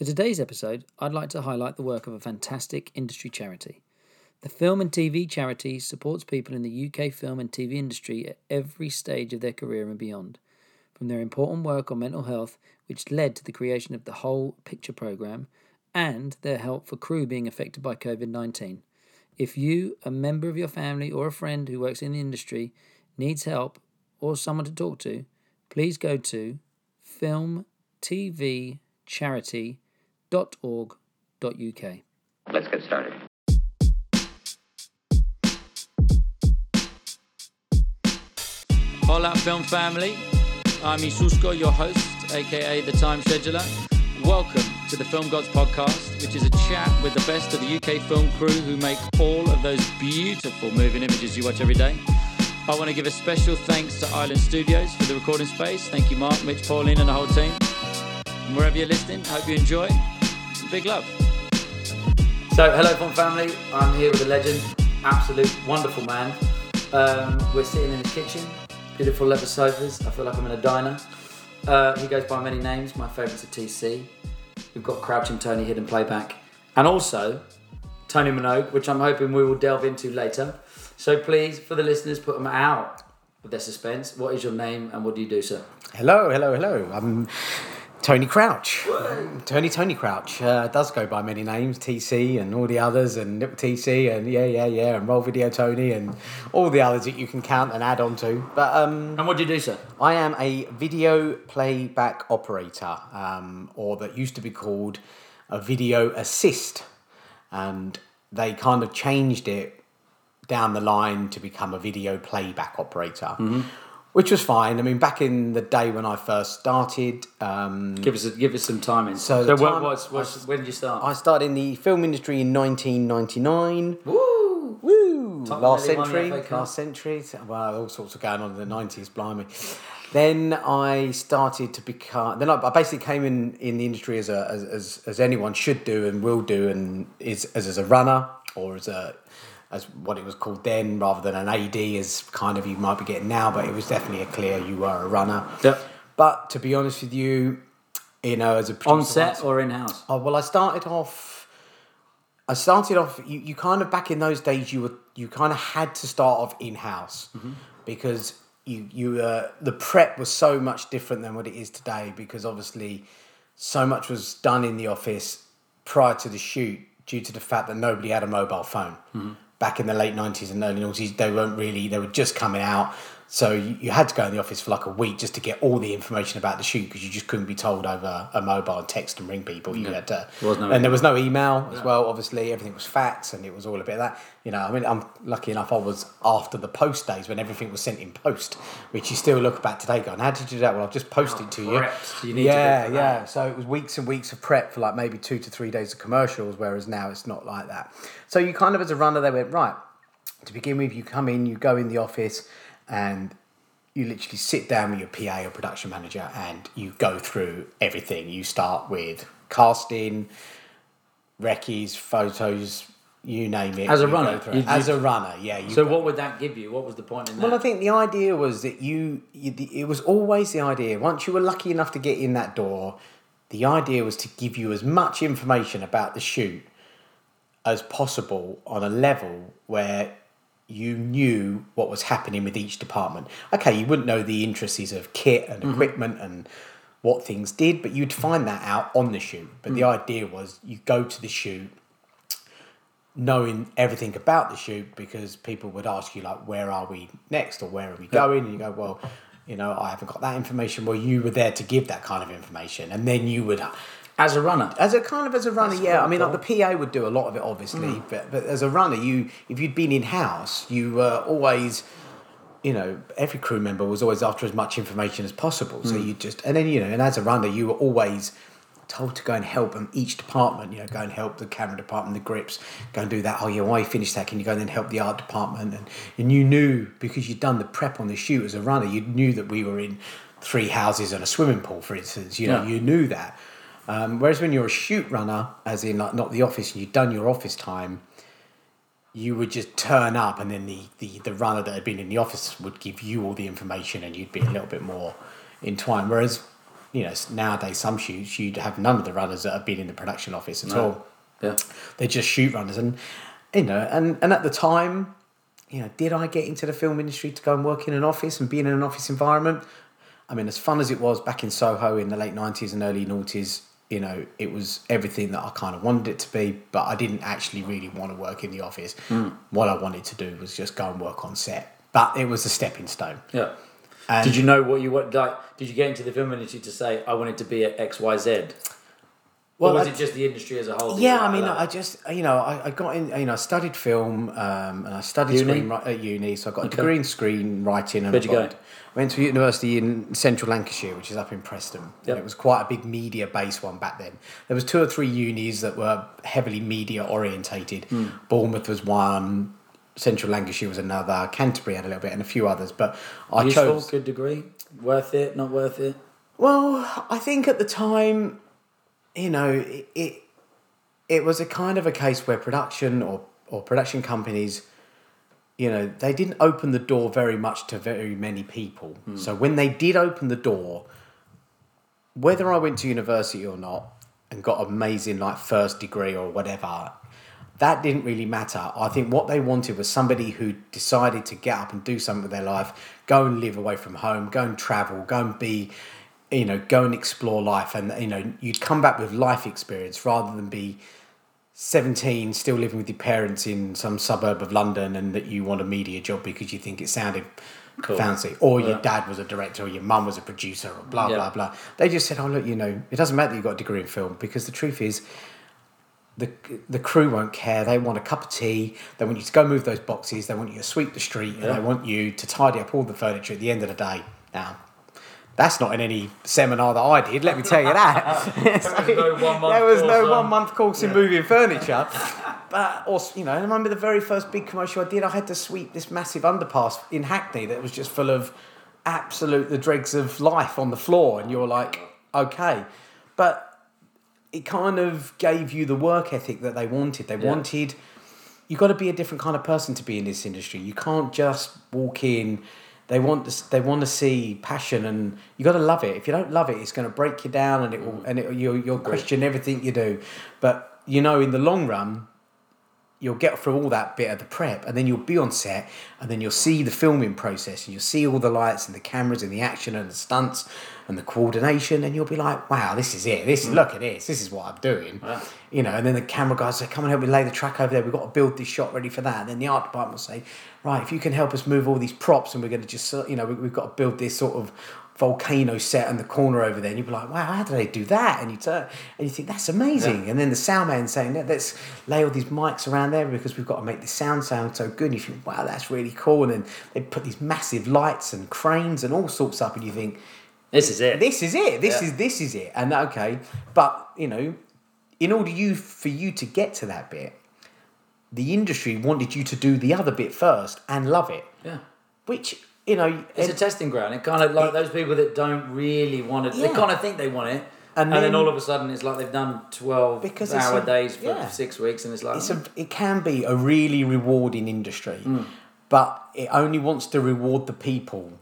For today's episode, I'd like to highlight the work of a fantastic industry charity. The film and TV charity supports people in the UK film and TV industry at every stage of their career and beyond. From their important work on mental health, which led to the creation of the Whole Picture programme, and their help for crew being affected by COVID 19. If you, a member of your family, or a friend who works in the industry needs help or someone to talk to, please go to filmtvcharity.org.uk. Let's get started. Hola, film family. I'm Isusko, your host, aka the Time Scheduler. Welcome to the Film Gods podcast, which is a chat with the best of the UK film crew who make all of those beautiful moving images you watch every day. I want to give a special thanks to Island Studios for the recording space. Thank you, Mark, Mitch, Pauline, and the whole team. And wherever you're listening, hope you enjoy. Big love. So, hello, Film family. I'm here with a legend, absolute wonderful man. Um, we're sitting in his kitchen, beautiful leather sofas. I feel like I'm in a diner. Uh, he goes by many names. My favourites are TC. We've got Crouching Tony, Hidden Playback, and also Tony Minogue, which I'm hoping we will delve into later. So please, for the listeners, put them out with their suspense. What is your name and what do you do, sir? Hello, hello, hello. I'm Tony Crouch. Tony Tony Crouch uh, does go by many names, TC and all the others, and Nip TC and yeah, yeah, yeah, and Roll Video Tony and all the others that you can count and add on to. But um, And what do you do, sir? I am a video playback operator, um, or that used to be called a video assist, and they kind of changed it down the line to become a video playback operator. Which was fine. I mean, back in the day when I first started, um, Give us a, give us some timing. So so the what, time- what's, what's, when did you start? I started in the film industry in 1999. Woo! Woo! Top last the century. Last century. Well, all sorts of going on in the nineties. Blimey. Then I started to become. Then I, I basically came in in the industry as a as, as, as anyone should do and will do, and is as, as a runner or as a as what it was called then, rather than an AD, as kind of you might be getting now. But it was definitely a clear you were a runner. Yep. But to be honest with you, you know, as a On set or in house? Oh well, I started off. I started off. You, you kind of back in those days. You were you kind of had to start off in house because you you uh, the prep was so much different than what it is today. Because obviously, so much was done in the office prior to the shoot due to the fact that nobody had a mobile phone. Back in the late nineties and early noughties, they weren't really. They were just coming out. So you, you had to go in the office for like a week just to get all the information about the shoot because you just couldn't be told over a mobile and text and ring people. You had to, There was no and there was no email as well. Obviously, everything was fax, and it was all a bit of that. You know, I mean, I'm lucky enough. I was after the post days when everything was sent in post, which you still look back today, going, "How did you do that?" Well, I've just posted oh, to you. prepped. You need yeah, for yeah. So it was weeks and weeks of prep for like maybe two to three days of commercials, whereas now it's not like that. So you kind of, as a runner, they went right. To begin with, you come in, you go in the office, and you literally sit down with your PA or production manager and you go through everything. You start with casting, recce's, photos, you name it. As a runner, you- as a runner, yeah. So what would that give you? What was the point in that? well, I think the idea was that you, you, it was always the idea. Once you were lucky enough to get in that door, the idea was to give you as much information about the shoot as possible on a level where you knew what was happening with each department. Okay, you wouldn't know the intricacies of kit and mm-hmm. equipment and what things did, but you'd find that out on the shoot. But the mm. idea was you go to the shoot knowing everything about the shoot because people would ask you like where are we next or where are we going? And you go well you know i haven't got that information. Well you were there to give that kind of information. And then you would as a runner. as a kind of as a runner That's yeah. i mean like the pa would do a lot of it obviously hmm. but, but as a runner you if you'd been in house you were always you know every crew member was always after as much information as possible. So hmm. you just and then you know and as a runner you were always told to go and help them each department you know go and help the camera department the grips go and do that. Oh yeah why you finished that? Can you go and then help the art department? And, and you knew because you'd done the prep on the shoot as a runner you knew that we were in three houses and a swimming pool for instance you know Yeah. you knew that um, whereas when you're a shoot runner as in like not the office and you'd done your office time you would just turn up and then the, the, the runner that had been in the office would give you all the information and you'd be a little bit more entwined. Whereas you know nowadays some shoots you'd have none of the runners that have been in the production office at all. Yeah. They're just shoot runners, and you know, and and at the time, you know, did I get into the film industry to go and work in an office and be in an office environment? I mean, as fun as it was back in Soho in the late nineties and early noughties, you know, it was everything that I kind of wanted it to be, but I didn't actually really want to work in the office. What I wanted to do was just go and work on set. But it was a stepping stone. Yeah. And- did you know what you want? Like, did you get into the film industry to say I wanted to be at X, Y, Z? Well, or was I- it just the industry as a whole? Yeah, I mean? I just you know I, I got in you know I studied film um, and I studied Uni? screenwriting at uni, so I got a Okay. degree in screenwriting. And Where'd you I go? Went to university in central Lancashire, which is up in Preston. Yep. And it was quite a big media based one back then. There was two or three unis that were heavily media orientated. Hmm. Bournemouth was one. Central Lancashire was another. Canterbury had a little bit, and a few others. But I Useful, chose. good degree, worth it, not worth it. Well, I think at the time, you know, it, it it was a kind of a case where production or or production companies, you know, they didn't open the door very much to very many people. Hmm. So when they did open the door, whether I went to university or not and got amazing like first degree or whatever, that didn't really matter. I think what they wanted was somebody who decided to get up and do something with their life, go and live away from home, go and travel, go and be, you know, go and explore life, and you know, you'd come back with life experience rather than be. 17 still living with your parents in some suburb of london and that you want a media job because you think it sounded Cool. fancy or your dad was a director or your mum was a producer or blah Yeah. blah blah they just said oh look you know it doesn't matter that you've got a degree in film because the truth is the the crew won't care. They want a cup of tea. They want you to go move those boxes. They want you to sweep the street, and they want you to tidy up all the furniture at the end of the day. Now, that's not in any seminar that I did. Let me tell you that. was no one-month there was no one month course in moving furniture. But also, you know, I remember the very first big commercial I did. I had to sweep this massive underpass in Hackney that was just full of absolute the dregs of life on the floor, and you're like, okay, but it kind of gave you the work ethic that they wanted. They Yeah. wanted you've got to be a different kind of person to be in this industry. You can't just walk in. They want to, they want to see passion, and you got to love it. If you don't love it, it's going to break you down, and it will, and it, you'll, you'll question everything you do. But you know, in the long run, you'll get through all that bit of the prep and then you'll be on set and then you'll see the filming process and you'll see all the lights and the cameras and the action and the stunts and the coordination and you'll be like wow this is it. This is look at this. This is what i'm doing. Yeah. you know and then the camera guys say come and help me lay the track over there. We've got to build this shot ready for that. And then the art department will say right if you can help us move all these props and we're going to just you know we've got to build this sort of volcano set in the corner over there and you'd be like wow how do they do that? And you turn and you think that's amazing. And then the sound man saying let's lay all these mics around there because we've got to make the sound sound so good. And you think wow that's really cool. And then they put these massive lights and cranes and all sorts up and you think This is it. this is it. This Yeah. is this is it. And okay but you know in order you for you to get to that bit the industry wanted you to do the other bit first and love it. Yeah. which you know It's a testing ground. It kind of like those people that don't really want it. They kind of think they want it, And and, then, then- all of a sudden it's like they've done twelve Because hour a- days for yeah. six weeks, and it's like it's a, hmm. it can be a really rewarding industry, hmm. but it only wants to reward the people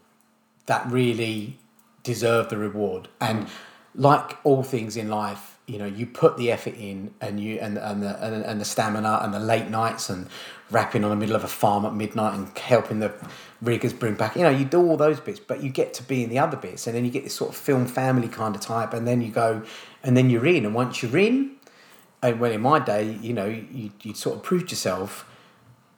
that really deserve the reward. And like all things in life, you know, you put the effort in, and you and and the and, and the stamina and the late nights and wrapping on the middle of a farm at midnight and helping the riggers bring back. You know, you do all those bits, but you get to be in the other bits, and then you get this sort of film family kind of type, and then you go, and then you're in, and once you're in, and when in my day, you know, you you sort of proved yourself.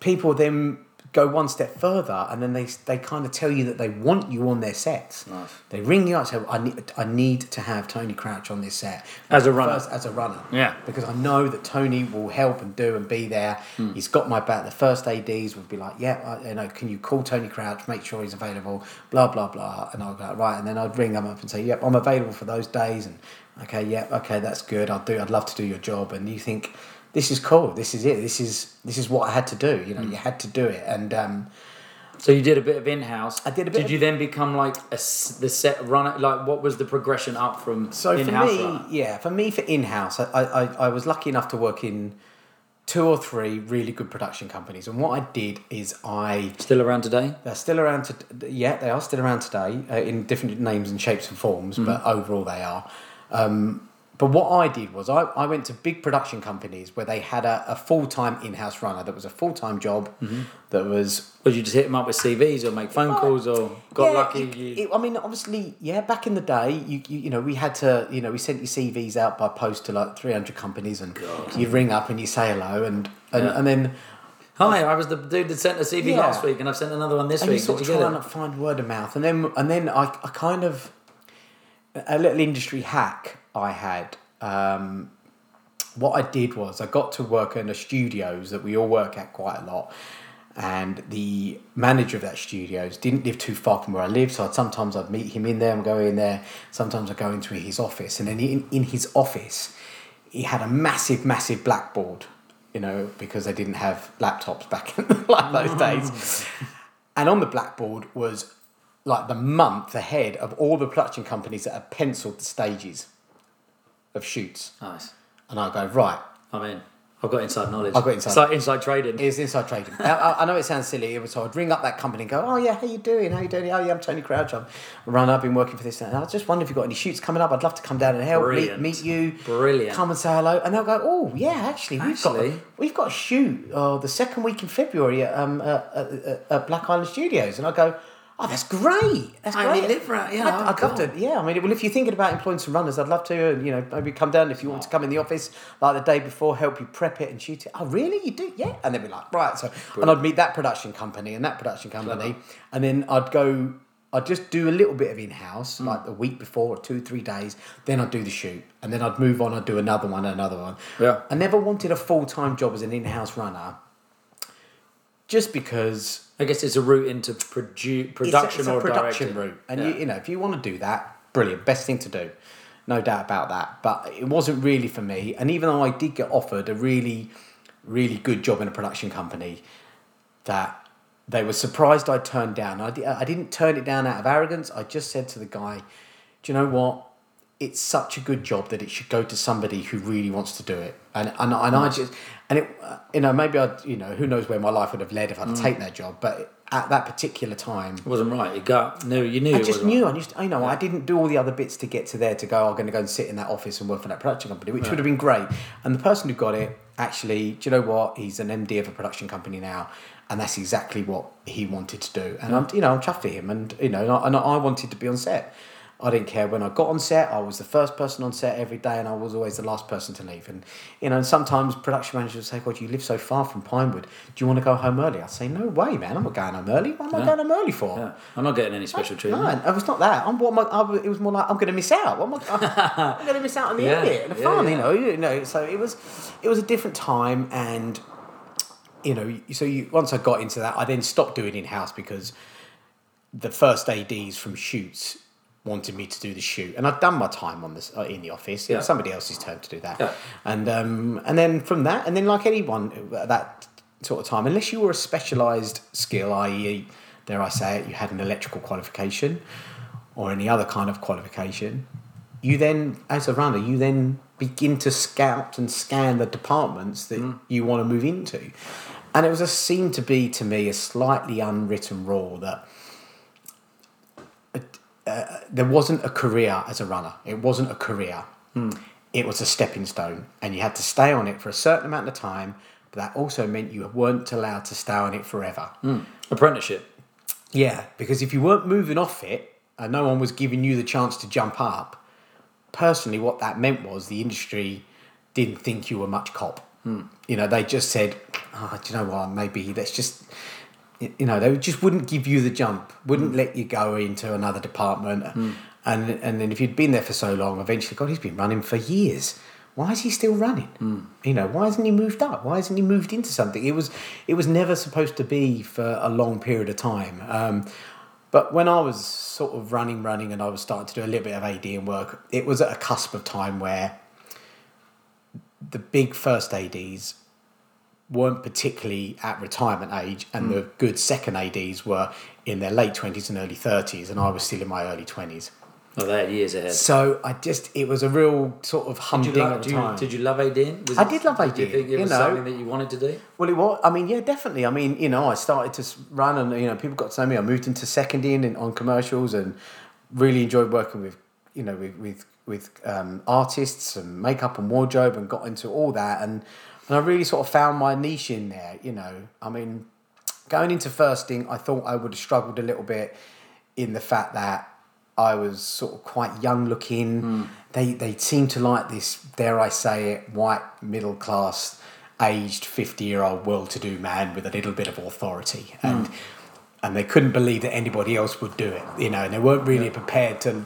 People then go one step further, and then they they kind of tell you that they want you on their sets. Nice. They ring you up and say, "I need I need to have Tony Crouch on this set As a runner. First, as a runner, Yeah. because I know that Tony will help and do and be there. Hmm. He's got my back. The first ADs would be like, "Yeah, I, you know, can you call Tony Crouch? Make sure he's available." Blah blah blah, and I'll go right, and then I'd ring them up and say, "Yep, I'm available for those days." And okay, yep, okay, that's good. I'll do. I'd love to do your job. And you think, this is cool. This is it. This is this is what I had to do. You know, Hmm. you had to do it, and. um So you did a bit of in house. I did a bit Did of- you then become like a the set runner? Like, what was the progression up from So for in house me, runner? yeah, for me for in house, I, I I- was lucky enough to work in two or three really good production companies. And what I did is I Still around today? they're still around to yeah they are still around today uh, in different names and shapes and forms, but overall they are. Um, but what I did was I, I went to big production companies where they had a, a full time in house runner that was a full time job mm-hmm. that was Would you just hit them up with CVs or make phone calls or got yeah, lucky? it- you... it- I mean, obviously, yeah. Back in the day, you, you you know we had to you know we sent your CVs out by post to like three hundred companies, and you'd ring up and you say hello, and and, Yeah. and then Hi, I was the dude that sent a CV Yeah. last week and I've sent another one this and you week. sort of you try and find word of mouth, and then and then I, I kind of a little industry hack I had. Um, what I did was I got to work in the studios that we all work at quite a lot, and the manager of that studios didn't live too far from where I lived, so I'd, sometimes I'd meet him in there and go in there. Sometimes I'd go into his office, and then in, in his office, he had a massive, massive blackboard, you know, because they didn't have laptops back in like those days. And on the blackboard was like the month ahead of all the production companies that had penciled the stages of shoots. Nice. And I go, right, I'm in. I've got inside knowledge. I've got inside- It's like inside trading. It's inside trading. I, I- know it sounds silly, so I'd ring up that company and go, "Oh yeah, how you doing? How you doing? Oh yeah, I'm Tony Crouch. I'm run. I've been working for this, and I just wonder if you've got any shoots coming up. I'd love to come down and help, meet, Brilliant. meet you, Brilliant. come and say hello." And they'll go, "Oh yeah, actually, we've Actually. got we've got a shoot uh, the second week in February at, um, uh, at, at Black Island Studios," and I go. Oh, that's great! That's I great. only live right- yeah, I'd, oh, I'd love to. Yeah, I mean, well, if you're thinking about employing some runners, I'd love to. And you know, maybe come down if you want to come in the office like the day before, help you prep it and shoot it. Oh, really? You do? Yeah. And they'd be like, right. So, and I'd meet that production company and that production company, and then I'd go. I'd just do a little bit of in house, Hmm. like the week before, or two, three days. Then I'd do the shoot, and then I'd move on. I'd do another one, another one. Yeah. I never wanted a full time job as an in house runner, just because I guess it's a route into produ- it's a- production it's a, or production directing. route, and Yeah. you, you know if you want to do that, brilliant, best thing to do, no doubt about that. But it wasn't really for me, and even though I did get offered a really, really good job in a production company, that they were surprised I turned down. I, I didn't turn it down out of arrogance. I just said to the guy, "Do you know what? It's such a good job that it should go to somebody who really wants to do it." And and, and I just and it uh, you know maybe I you know who knows where my life would have led if I'd Mm. taken that job, but at that particular time. It wasn't right. You got knew you knew. I just knew. Right. I just, I know, I didn't do all the other bits to get to there to go. I'm going to go and sit in that office and work for that production company, which would have been great. And the person who got it actually, do you know what? He's an MD of a production company now, and that's exactly what he wanted to do. And I'm, you know, I'm chuffed for him. And you know, and I, and I wanted to be on set. I didn't care when I got on set. I was the first person on set every day, and I was always the last person to leave. And you know, and sometimes production managers would say, "God, you live so far from Pinewood. Do you want to go home early?" I say, "No way, man. I'm not going home early. What am I going home early for?" Yeah. I'm not getting any special No, treatment. it was not that. I'm what am I, I it was more like I'm going to miss out. What am I, I'm going to miss out on the Yeah, edit and the yeah, fun, yeah. you know. You know, so it was, it was a different time, and you know, so you once I got into that, I then stopped doing in house because the first ads from shoots wanted me to do the shoot, and I'd done my time on this uh, in the office. It was somebody else's turn to do that, Yeah. and um, and then from that, and then like anyone at that sort of time, unless you were a specialised skill, i.e., dare I say it, you had an electrical qualification or any other kind of qualification, you then, as a runner, you then begin to scout and scan the departments that you want to move into. And it was a seemed to be to me a slightly unwritten rule that uh, there wasn't a career as a runner. It wasn't a career. It was a stepping stone, and you had to stay on it for a certain amount of time. But that also meant you weren't allowed to stay on it forever. Apprenticeship. Yeah, because if you weren't moving off it and no one was giving you the chance to jump up, personally, what that meant was the industry didn't think you were much cop. You know, they just said, oh, do you know what, maybe let's just, you know, they just wouldn't give you the jump, wouldn't let you go into another department. And, and then if you'd been there for so long, eventually, God, he's been running for years. Why is he still running? You know, why hasn't he moved up? Why hasn't he moved into something? It was, it was never supposed to be for a long period of time. Um, but when I was sort of running, running, and I was starting to do a little bit of AD and work, it was at a cusp of time where the big first ADs weren't particularly at retirement age, and the good second ADs were in their late twenties and early thirties, and I was still in my early twenties. Oh, they're years ahead. So I just, it was a real sort of Did you, love, did, you, time. did you love? Was I it- did love Did you think it you was know. something that you wanted to do? Well, it was. I mean, yeah, definitely. I mean, you know, I started to run, and you know, people got to know me. I moved into seconding in, on commercials, and really enjoyed working with, you know, with with with um, artists and makeup and wardrobe, and got into all that, and and I really sort of found my niche in there. You know, I mean, going into firsting, I thought I would have struggled a little bit in the fact that I was sort of quite young looking. Hmm. They they seemed to like this, dare I say it, white middle class, aged fifty year old well to do man with a little bit of authority, hmm. and and they couldn't believe that anybody else would do it. You know, and they weren't really prepared to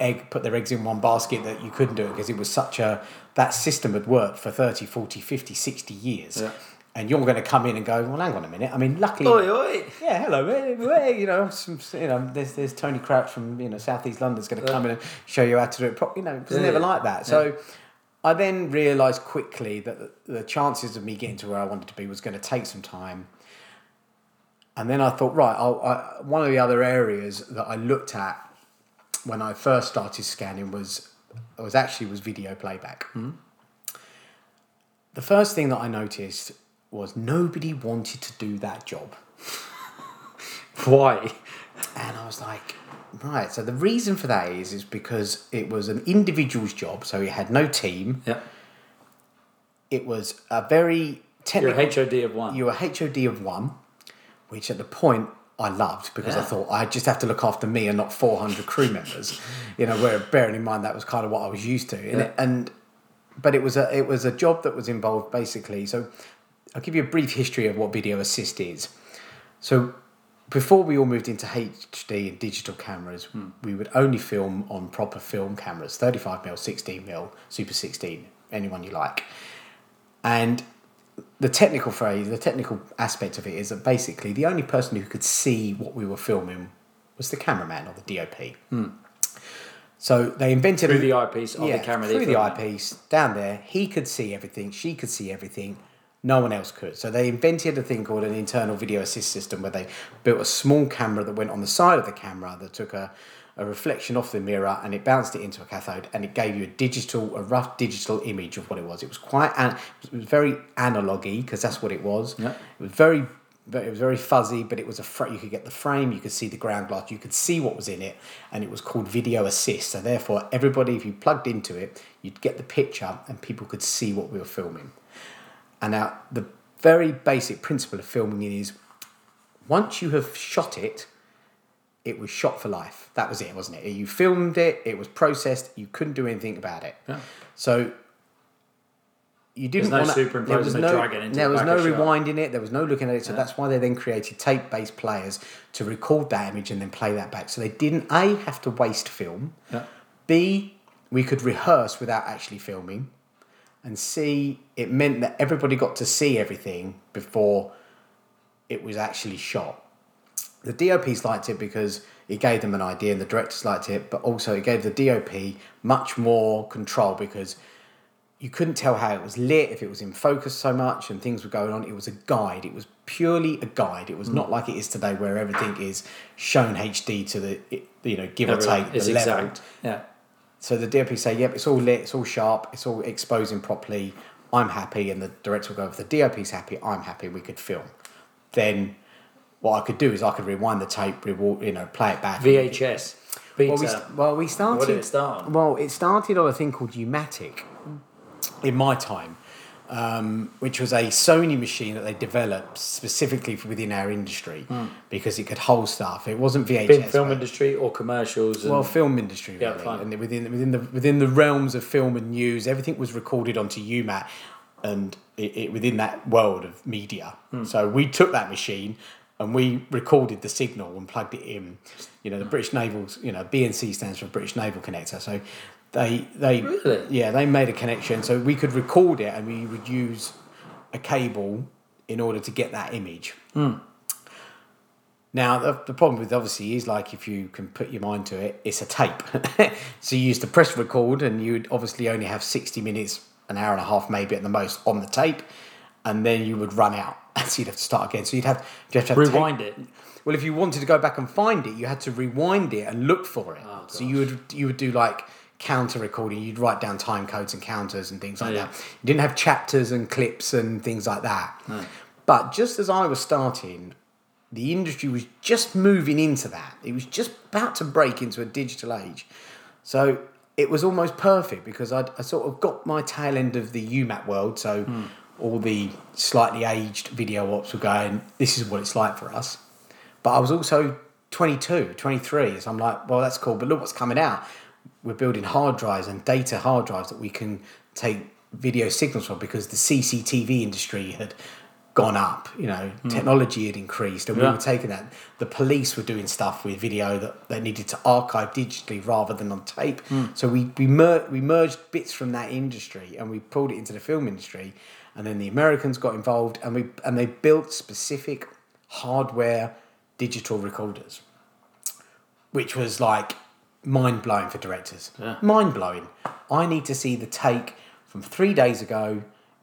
egg put their eggs in one basket that you couldn't do it because it was such a that system had worked for 30 40 50 60 years Yeah. and you're going to come in and go well hang on a minute i mean luckily Oi, oi. yeah, hello. You know, some, you know, there's there's Tony Crouch from you know Southeast London's going to come in and show you how to do it. Pro- you know, it was Yeah, never like that. So I then realised quickly that the, the chances of me getting to where I wanted to be was going to take some time. And then I thought, right, I'll, I, one of the other areas that I looked at when I first started scanning was was actually was video playback. Hmm. The first thing that I noticed was nobody wanted to do that job. Why? And I was like, right. So the reason for that is is because it was an individual's job, so you had no team. Yeah. It was a very You're a HOD of one. You were HOD of one, which at the point I loved because I thought I just have to look after me and not 400 crew members. You know, where bearing in mind that was kind of what I was used to, and, Yeah. and but it was a it was a job that was involved basically. So I'll give you a brief history of what video assist is. So before we all moved into HD and digital cameras, hmm. we would only film on proper film cameras, 35mm, 16mm, Super 16, anyone you like. And the technical phrase, the technical aspect of it is that basically the only person who could see what we were filming was the cameraman or the DOP. Hmm. So they invented Through a- the eyepiece of the camera through the eyepiece down there. He could see everything. She could see everything. No one else could. So they invented a thing called an internal video assist system, where they built a small camera that went on the side of the camera that took a, a reflection off the mirror and it bounced it into a cathode and it gave you a digital, a rough digital image of what it was. It was quite, an, it was very analogy because that's what it was. Yeah. It was very it was very fuzzy, but it was a fra- you could get the frame, you could see the ground glass, you could see what was in it, and it was called video assist. So therefore, everybody, if you plugged into it, you'd get the picture, and people could see what we were filming. And now the very basic principle of filming is, once you have shot it, it was shot for life. That was it, wasn't it? You filmed it, it was processed, you couldn't do anything about it. Yeah. So you didn't no want superimposing no, or dragging into there the was no rewinding it. There was no looking at it. So that's why they then created tape-based players to record that image and then play that back. So they didn't a have to waste film. Yeah. B we could rehearse without actually filming, and C it meant that everybody got to see everything before it was actually shot. The DOPs liked it because it gave them an idea, and the directors liked it, but also it gave the DOP much more control because you couldn't tell how it was lit, if it was in focus so much, and things were going on. It was a guide. It was purely a guide. It was not like it is today, where everything is shown HD to the you know give or take the level. exact. Yeah. So the DOP say, yep, it's all lit, it's all sharp, it's all exposing properly. I'm happy, and the director will go, if the DOP's happy, I'm happy. We could film. Then what I could do is I could rewind the tape, reward, you know, play it back. VHS. Beta. Well, we, well, we started. What did it start on? Well, it started on a thing called U-matic in my time, um, which was a Sony machine that they developed specifically for within our industry because it could hold stuff. It wasn't VHS. Been film industry or commercials? And well, film industry Yeah, really, fine. and within within the within the realms of film and news, everything was recorded onto UMAT, and it, it within that world of media. Hmm. So we took that machine and we recorded the signal and plugged it in. You know, the British Naval's you know BNC stands for British Naval Connector. So they they Really? yeah they made a connection so we could record it and we would use a cable in order to get that image. Hmm. Now, the, the problem with obviously is like if you can put your mind to it, it's a tape. so you use the press record, and you'd obviously only have 60 minutes, an hour and a half maybe at the most on the tape. and then you would run out, so you'd have to start again. So you'd have, you'd have to have Rewind tape- it. Well, if you wanted to go back and find it, you had to rewind it and look for it. Oh, so you would you would do like counter recording. You'd write down time codes and counters and things like Oh, yeah. that. You didn't have chapters and clips and things like that. But just as I was starting, the industry was just moving into that. It was just about to break into a digital age. So it was almost perfect because I'd, I sort of got my tail end of the UMAT world. So hmm. All the slightly aged video ops were going, this is what it's like for us. But I was also 22, 23. So I'm like, well, that's cool. But look what's coming out. We're building hard drives and data hard drives that we can take video signals from because the CCTV industry had gone up. You know, hmm. technology had increased, and we were taking that. The police were doing stuff with video that they needed to archive digitally rather than on tape. Hmm. So we we, mer- we merged bits from that industry and we pulled it into the film industry. And then the Americans got involved, and we and they built specific hardware digital recorders, which was like mind blowing for directors. Yeah. Mind blowing. I need to see the take from three days ago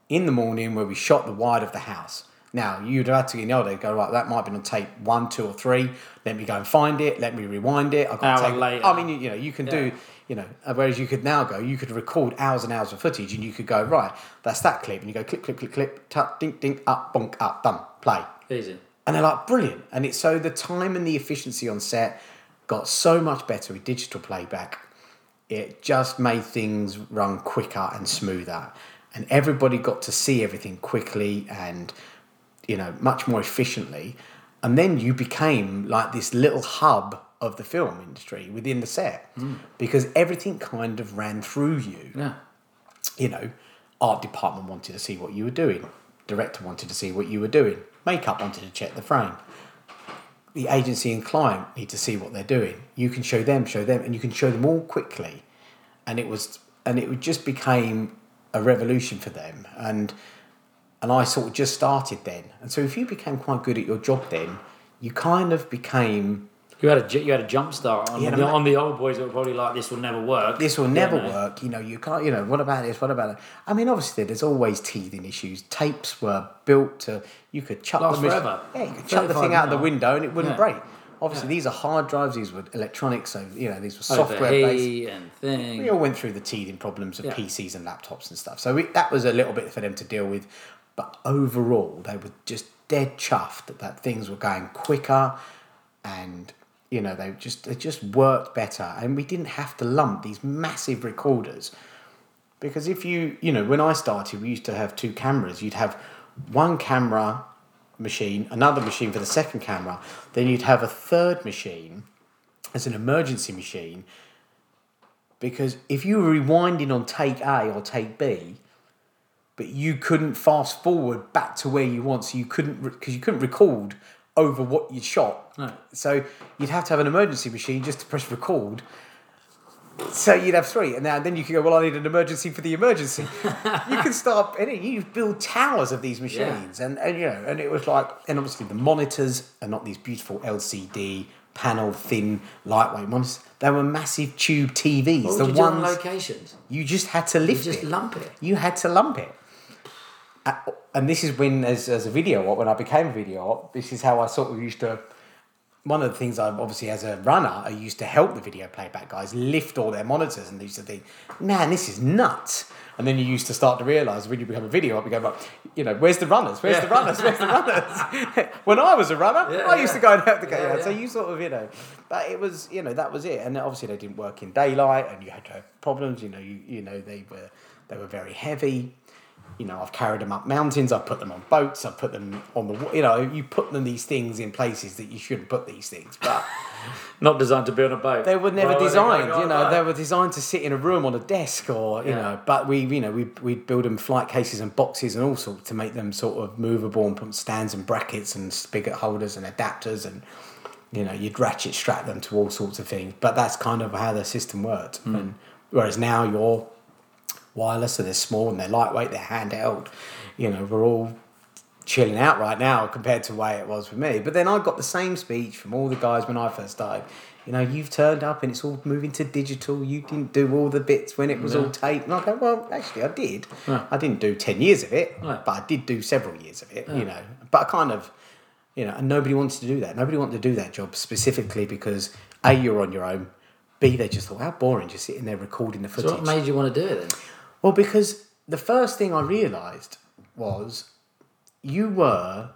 in the morning where we shot the wide of the house. Now, you'd have to, you know, they go, right, that might have been on tape one, two, or three. Let me go and find it. Let me rewind it. I've got to Hour later. I mean, you, you know, you can do, Yeah. You know, uh, whereas you could now go, you could record hours and hours of footage and you could go, right, that's that clip. And you go, clip, clip, clip, clip, tut, dink, dink, up, bonk, up, done, play. Easy. And they're like, brilliant. And it's so the time and the efficiency on set got so much better with digital playback. It just made things run quicker and smoother. And everybody got to see everything quickly and, you know, much more efficiently. And then you became like this little hub of the film industry within the set because everything kind of ran through you Yeah. you know, art department wanted to see what you were doing, director wanted to see what you were doing, makeup wanted to check the frame. The agency and client need to see what they're doing. You can show them, show them, and you can show them all quickly. And it was, and it just became a revolution for them. And and I sort of just started then. And so if you became quite good at your job then, you kind of became You had a you had a jump start on, Yeah, the, on the old boys that were probably like this will never work. this will never know. work. You know, you can't. You know, what about this? What about it? I mean, obviously, there's always teething issues. Tapes were built to you could chuck Last the forever. Yeah, you could chuck the thing out of the window and it wouldn't Yeah. break. Obviously, Yeah. these are hard drives. These were electronics, so you know these were software based. And thing. We all went through the teething problems of Yeah. PCs and laptops and stuff. So we, that was a little bit for them to deal with. But overall, they were just dead chuffed that, that things were going quicker and you know they just they just worked better. And we didn't have to lump these massive recorders. Because if you you know when I started we used to have two cameras. You'd have one camera machine another machine for the second camera. Then you'd have a third machine as an emergency machine. Because if you were rewinding on take A or take B, but you couldn't fast forward back to where you want, so you couldn't because you couldn't record over what you'd shot. No. So you'd have to have an emergency machine just to press record. So you'd have three, and now then you could go. Well, I need an emergency for the emergency. you can start, and you build towers of these machines, and, and you know, and it was like, and obviously the monitors are not these beautiful LCD panel, thin, lightweight ones. They were massive tube TVs. What the would you do on ones locations? you just had to lift. It. You just it. lump it. You had to lump it. And this is when, as, as a video op, when I became a video op, this is how I sort of used to. One of the things I obviously, as a runner, I used to help the video playback guys lift all their monitors, and they used to think, "Man, this is nuts." And then you used to start to realise when you become a video op, you go, "Right, you know, where's the runners? Where's the runners? Where's the runners?" when I was a runner, Yeah, I used yeah. to go and help the guy. Yeah, So you sort of, you know, but it was, you know, that was it. And obviously they didn't work in daylight, and you had to have problems. You know, you you know they were they were very heavy. You know, I've carried them up mountains. I've put them on boats. I've put them on the. You know, you put them these things in places that you shouldn't put these things, but Not designed to be on a boat. they were never Well, designed. You know, they were designed to sit in a room on a desk, or you Yeah. know. But we, you know, we we build them flight cases and boxes and all sorts to make them sort of movable and put stands and brackets and spigot holders and adapters and you know you'd ratchet strap them to all sorts of things. But that's kind of how the system worked. Hmm. And whereas now you're wireless, so they're small and they're lightweight, they're handheld. You know, we're all chilling out right now compared to the way it was for me. But then I got the same speech from all the guys when I first started. You know, you've turned up and it's all moving to digital. You didn't do all the bits when it was all tape. And I go, well, actually, I did. Yeah. I didn't do 10 years of it, Yeah. but I did do several years of it, you know. But I kind of, you know, and nobody wants to do that. Nobody wanted to do that job specifically because A, you're on your own. B, they just thought, how boring just sitting there recording the footage. So footage. what made you want to do it then? Well, because the first thing I realised was you were,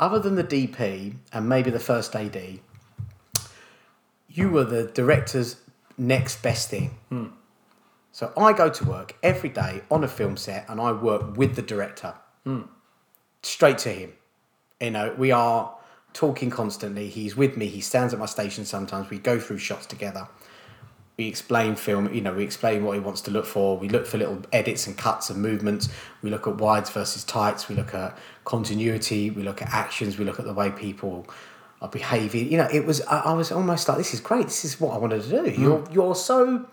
other than the DP and maybe the first AD, you were the director's next best thing. Hmm. So I go to work every day on a film set and I work with the director, hmm. straight to him. You know, we are talking constantly. He's with me. He stands at my station sometimes. We go through shots together we explain film you know we explain what he wants to look for. We look for little edits and cuts and movements. We look at wides versus tights. We look at continuity. We look at actions. We look at the way people are behaving. You know it was i, I was almost like this is great. This is what i wanted to do. Hmm. You're you're so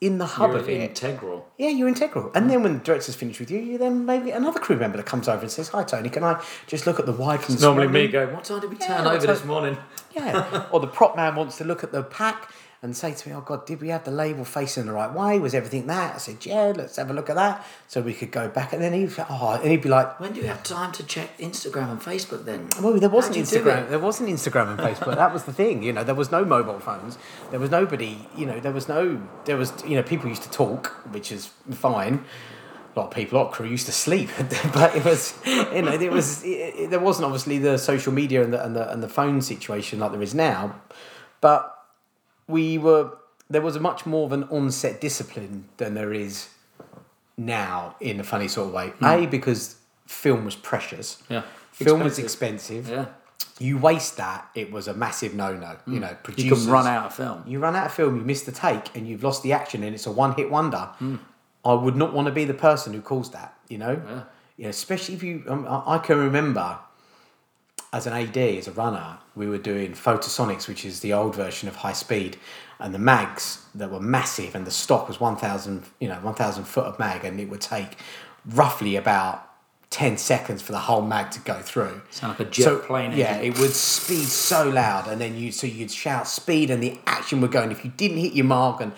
in the hub You're of it. integral. yeah, you're integral. And then when the director's finished with you, you then maybe another crew member that comes over and says, "Hi, Tony, can I just look at the wide Normally me screen?" going, what time did we Yeah, turn over this morning? Yeah. or the prop man wants to look at the pack and say to me, Oh God, did we have the label facing the right way? Was everything that? I said, Yeah, let's have a look at that. So we could go back and then he'd oh and he'd be like, When do you have time to check Instagram and Facebook then? well, there wasn't How'd you do Instagram. There wasn't Instagram and Facebook. that was the thing. You know, there was no mobile phones. There was nobody. You know, there was no. There was. You know, people used to talk, which is fine. A lot of people, a lot of crew used to sleep, but it was. You know, there was. It, it- there wasn't obviously the social media and the and the and the phone situation like there is now, but we were. There was a much more of an on-set discipline than there is now in a funny sort of way. Hmm. A because film was precious. Yeah. Film was Expensive. expensive Yeah. you waste that, it was a massive no no. You hmm. know, You can run out of film. You run out of film, you miss the take, and you've lost the action, and it's a one hit wonder. Hmm. I would not want to be the person who calls that. You know, Yeah. you know, especially if you. Um, I I can remember as an AD, as a runner, we were doing Photosonics, which is the old version of high speed, and the mags that were massive, and the stock was one thousand, you know, one thousand foot of mag, and it would take roughly about ten seconds for the whole mag to go through. Sound like a jet plane Yeah, it would speed so loud, and then you so you'd shout speed, and the action would go. And if you didn't hit your mark, and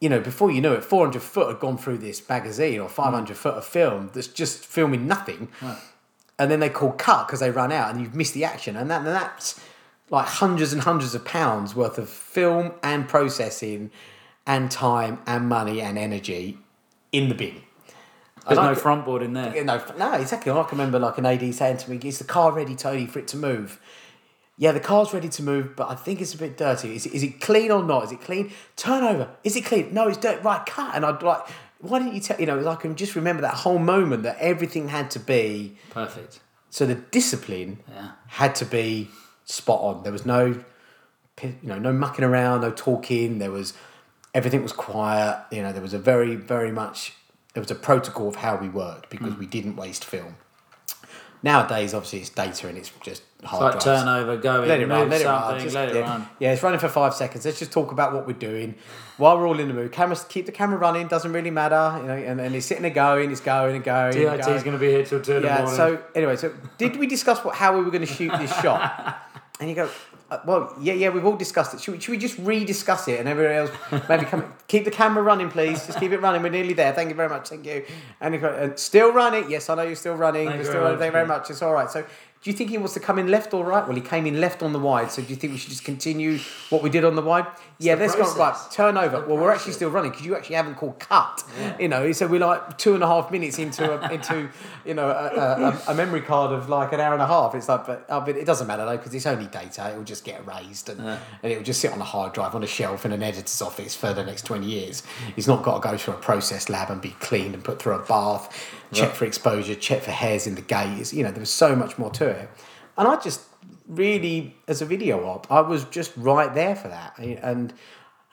you know, before you knew it, 400 foot had gone through this magazine or 500 foot of film that's just filming nothing. And then they call cut because they run out and you've missed the action. And, that, and that's like hundreds and hundreds of pounds worth of film and processing and time and money and energy in the bin. There's I no front board in there. No, no, exactly. I can remember like an AD saying to me, "Is the car ready, Tony, for it to move?" Yeah, the car's ready to move, but I think it's a bit dirty. Is it, is it clean or not? Is it clean? Turn over. Is it clean? No, it's dirty. Right, cut. And I'd like, why didn't you tell? You know, I can just remember that whole moment that everything had to be. Perfect. So the discipline Yeah. had to be spot on. There was no, you know, no mucking around, no talking. There was everything was quiet. You know, there was a very, very much there was a protocol of how we worked because Hmm. we didn't waste film. Nowadays, obviously, it's data and it's just hard Like drives. turnover, go Let it move run, let it run. Just, let it yeah. run. Yeah, it's running for five seconds. Let's just talk about what we're doing while we're all in the mood. Cameras, keep the camera running. Doesn't really matter, you know. And, and it's sitting there going, he's going and going. DIT's going. to be here till 2 in the Yeah. morning. So anyway, so did we discuss what how we were going to shoot this shot? And you go, uh, well, yeah, yeah, we've all discussed it. Should we, should we just re-discuss it? And everybody else maybe come, keep the camera running, please. Just keep it running. We're nearly there. Thank you very much. Thank you. And you go, uh, still running. Yes, I know you're still running. Thank You're you still very running. much. Thank you very much. It's all right. So. Do you think he wants to come in left or right? Well, he came in left on the wide. So do you think we should just continue what we did on the wide? yeah, the let's go right. process. Turn over. Well, we're actually still running because you actually haven't called cut. You know, so we're like two and a half minutes into a, into you know a, a, a- memory card of like an hour and a half. It's like, but, uh, but it doesn't matter though because it's only data. It will just get erased and, and it will just sit on a hard drive on a shelf in an editor's office for the next twenty years. He's not got to go through a process lab and be cleaned and put through a bath, check for exposure, check for hairs in the gaze. You know, there was so much more to it, and I just really as a video op, I was just right there for that. And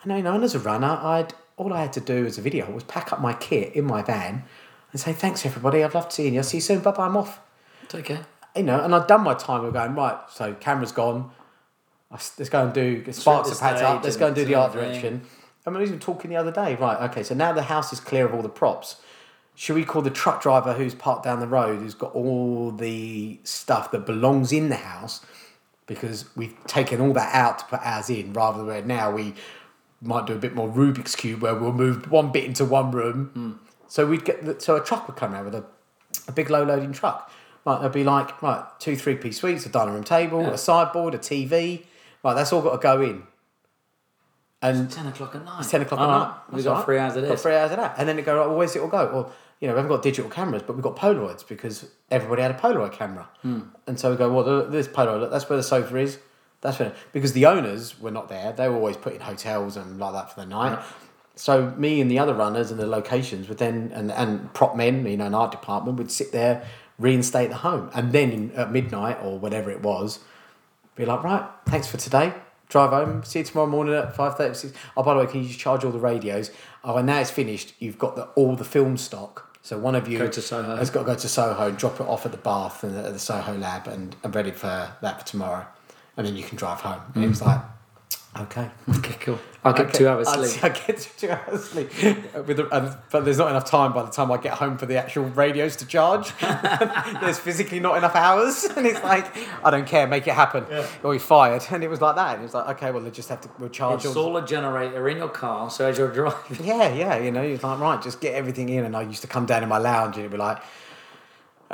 I know, you know, and as a runner, I'd all I had to do as a video was pack up my kit in my van and say thanks everybody. I've loved seeing you. I'll see you soon. Bye bye. I'm off. Take care. You know, and I'd done my time of going right. So camera's gone. Let's go and do sparks are packed up. Let's go and do the art direction. I mean, we were talking the other day. Right. Okay. So now the house is clear of all the props. Should we call the truck driver who's parked down the road, who's got all the stuff that belongs in the house, because we've taken all that out to put ours in rather than where now we might do a bit more Rubik's cube where we'll move one bit into one room. So we'd get the, so a truck would come around with a, a big low loading truck. Right, there'd be like right two three piece suites, a dining room table, Yeah. a sideboard, a TV. Right, that's all got to go in. And 10 o'clock at night. it's 10 o'clock All at right. night. We've got right. three hours of this. Got three hours of that. And then it go, right, well, where's it all go? Well, you know, we haven't got digital cameras, but we've got Polaroids because everybody had a Polaroid camera. Hmm. And so we go, well, this Polaroid, that's where the sofa is. That's where, because the owners were not there. They were always put in hotels and like that for the night. So me and the other runners and the locations would then, and, and prop men, you know, an art department would sit there, reinstate the home. And then in, at midnight or whatever it was, be like, right, thanks for today. Drive home. See you tomorrow morning at five thirty six. Oh, by the way, can you just charge all the radios? Oh, and now it's finished. You've got the, all the film stock. So one of you Go has got to go to Soho and drop it off at the Bath and at the Soho lab and, and ready for that for tomorrow. And then you can drive home. And it was mm. like, okay. Okay, cool. I'll get Okay. two hours I- sleep. I get two hours sleep. With the, and, but there's not enough time by the time I get home for the actual radios to charge. there's physically not enough hours. And it's like, I don't care, make it happen. Or you're fired. And it was like that. And it was like, okay, well, they just have to we'll charge all Install a generator in your car so as you're driving. yeah, yeah, you know, it's like, right, just get everything in. And I used to come down in my lounge and it'd be like,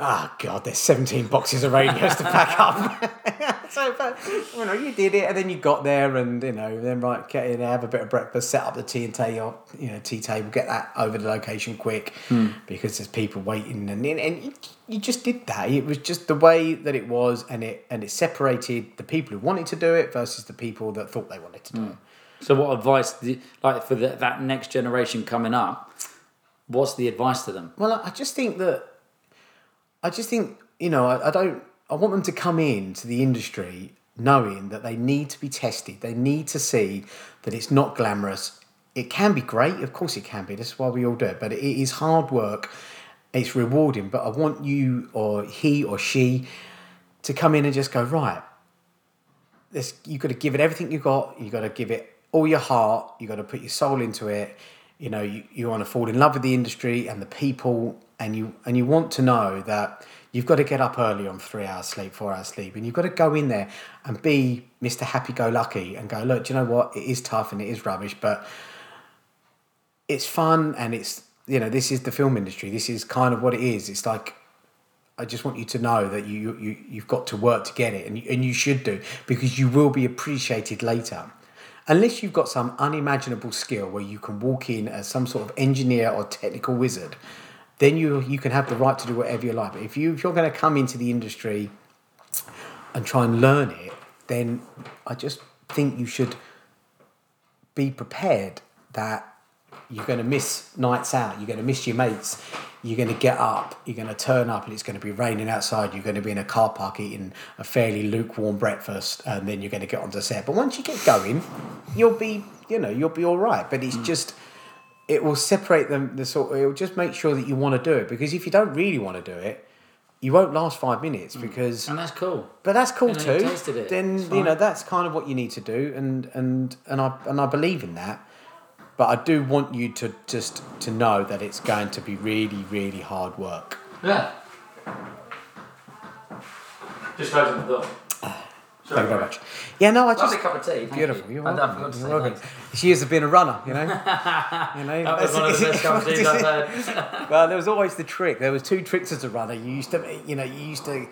oh, God, there's 17 boxes of radios to pack up. so, but, you know, you did it and then you got there and, you know, then, right, get in there, have a bit of breakfast, set up the tea and table, you know, tea table, get that over the location quick hmm. because there's people waiting. And, and you, you just did that. It was just the way that it was and it, and it separated the people who wanted to do it versus the people that thought they wanted to do hmm. it. So, what advice, you- like for the, that next generation coming up, what's the advice to them? Well, I just think that I just think you know I, I don't I want them to come in to the industry knowing that they need to be tested. They need to see that it's not glamorous. It can be great, of course it can be. That's why we all do it. But it is hard work. It's rewarding. But I want you or he or she to come in and just go right. This you got to give it everything you got. You've got to give it all your heart. You've got to put your soul into it. You know, you, you want to fall in love with the industry and the people, and you and you want to know that you've got to get up early on three hours sleep, four hours sleep, and you've got to go in there and be Mister Happy Go Lucky and go, look, do you know what? It is tough and it is rubbish, but it's fun and it's you know this is the film industry. This is kind of what it is. It's like I just want you to know that you, you you've got to work to get it, and you, and you should do because you will be appreciated later. Unless you've got some unimaginable skill where you can walk in as some sort of engineer or technical wizard, then you you can have the right to do whatever you like. But if you if you're going to come into the industry and try and learn it, then I just think you should be prepared that you're going to miss nights out, you're going to miss your mates, you're going to get up, you're going to turn up and it's going to be raining outside, you're going to be in a car park eating a fairly lukewarm breakfast and then you're going to get onto set. But once you get going, you'll be, you know, you'll be all right. But it's mm. just, it will separate them, the sort it will just make sure that you want to do it because if you don't really want to do it, you won't last five minutes mm. because And that's cool. but that's cool You you too. it. Then you know that's kind of what you need to do, and and and I and I believe in that. But I do want you to just to know that it's going to be really really hard work. Yeah. Just closing the door. Thank you very much. Yeah, no, I just. Lovely cup of tea. Beautiful. You. You're uh, welcome. I forgot to You're welcome. thanks. It's years of being a runner, you know. you know, That was one of the best cup of teas I've had. well, there was always the trick. There was two tricks as a runner. You used to, you know, you used to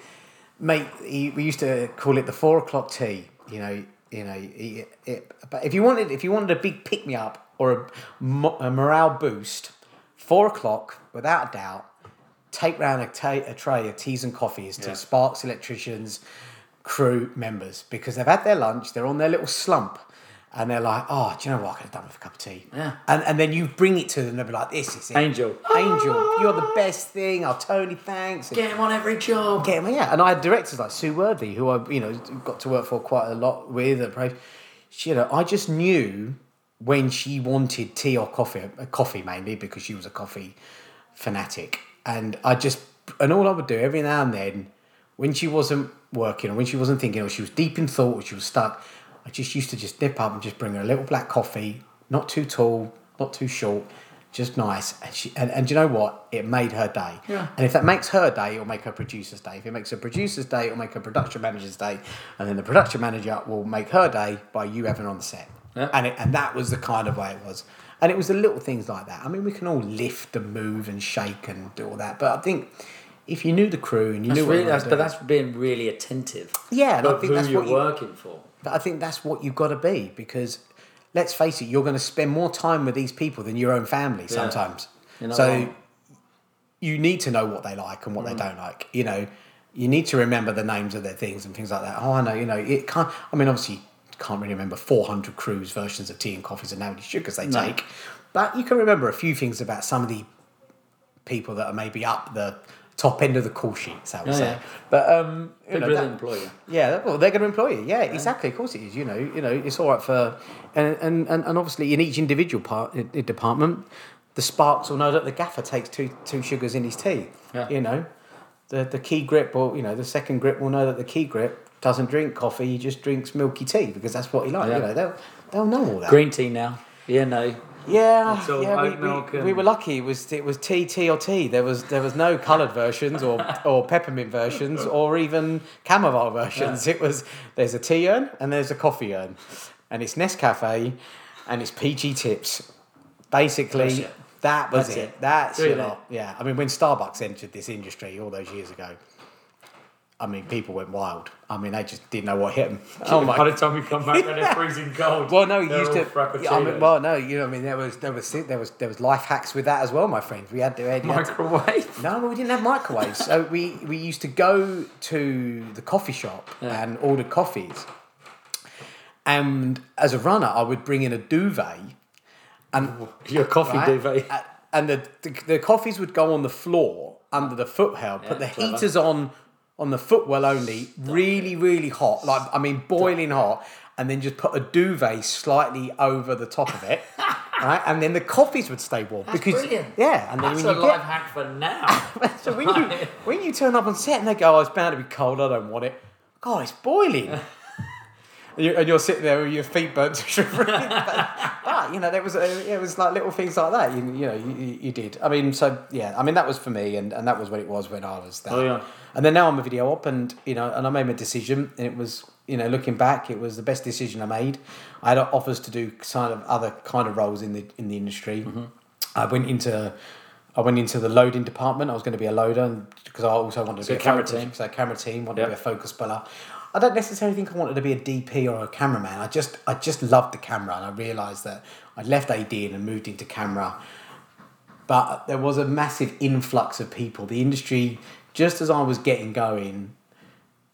make. We used to call it the four o'clock tea. You know, you know. It, it, but if you wanted, if you wanted a big pick me up or a, a morale boost, four o'clock without a doubt. Take round a, ta- a tray of teas and coffees to Yeah. Sparks electricians, crew members because they've had their lunch. They're on their little slump. And they're like, oh, do you know what? I could have done with a cup of tea. Yeah. And, and then you bring it to them. They'll be like, this is it. Angel. Angel, you're the best thing. Oh, Tony, thanks. Get him on every job. Get him, yeah. And I had directors like Sue Worthy, who I, you know, got to work for quite a lot with. She, you know, I just knew when she wanted tea or coffee, uh, coffee mainly because she was a coffee fanatic. And I just, and all I would do every now and then, when she wasn't working or when she wasn't thinking or she was deep in thought or she was stuck, I just used to just nip up and just bring her a little black coffee, not too tall, not too short, just nice. And she and, and you know what? It made her day. Yeah. And if that makes her day, it'll make her producer's day. If it makes her producer's day, it'll make her production manager's day. And then the production manager will make her day by you having her on the set. Yeah. And it, and that was the kind of way it was. And it was the little things like that. I mean, we can all lift and move and shake and do all that, but I think if you knew the crew and you That's knew what really, were that's, but that's being really attentive. Yeah, and I think who that's you're what you- working for. But I think that's what you've got to be because let's face it, you're going to spend more time with these people than your own family sometimes. You're not so wrong. you need to know what they like and what Mm. they don't like. You know, you need to remember the names of their things and things like that. Oh, I know. You know, it can't. I mean, obviously, you can't really remember 400 crews versions of tea and coffees and how many sugars they No. take, but you can remember a few things about some of the people that are maybe up the top end of the call sheets. I would Yeah, say. yeah. But um, you know, that- employ you. yeah, well, they're going to employ you. Yeah, exactly. Of course it is. You know, you know, it's all right for, and and, and, obviously in each individual part department, the sparks will know that the gaffer takes two two sugars in his tea. Yeah. You know, the the key grip or you know the second grip will know that the key grip doesn't drink coffee. He just drinks milky tea because that's what he likes. Yeah. You know, they'll they'll know all that. Green tea now. Yeah, no. Yeah, all yeah. We, we, and- we were lucky. It was it was tea, tea or tea. There was there was no coloured versions or or peppermint versions or even chamomile versions. It was there's a tea urn and there's a coffee urn, and it's Nescafe, and it's PG tips. Basically, that was That's it. it. That's Really? your lot. Yeah, I mean when Starbucks entered this industry all those years ago. I mean, people went wild. I mean, they just didn't know what hit them. Oh my By the time we come back, when they're freezing cold. well, no, you used to. Yeah, I mean, well, no, you know, I mean, there was there was there was there was life hacks with that as well, my friend. We had to. We had to microwave. no, we didn't have microwaves. so we we used to go to the coffee shop Yeah. and order coffees. And as a runner, I would bring in a duvet, and Your coffee right? duvet. And the, the the coffees would go on the floor under the footwell. Put the clever. heaters on on the footwell only, really really hot, like I mean boiling hot, and then just put a duvet slightly over the top of it, right? And then the coffees would stay warm because brilliant. yeah, and then That's when a you life get hack for now. so when you when you turn up on set and they go, "Oh, it's bound to be cold. I don't want it." God, it's boiling. and, you, and you're sitting there with your feet burnt to shivering. but, but, you know, there was a, it was like little things like that. You, you know, you, you you did. I mean, so yeah. I mean, that was for me, and, and that was what it was when I was there. Oh, yeah. And then now I'm a video op, and you know, and I made my decision, and it was you know, looking back, it was the best decision I made. I had offers to do kind of other kind of roles in the in the industry. Mm-hmm. I went into I went into the loading department. I was going to be a loader, because I also wanted to So be a camera focus, team. So camera team wanted Yep. to be a focus puller. I don't necessarily think I wanted to be a DP or a cameraman. I just I just loved the camera, and I realised that I left AD and moved into camera. But there was a massive influx of people. The industry, just as I was getting going,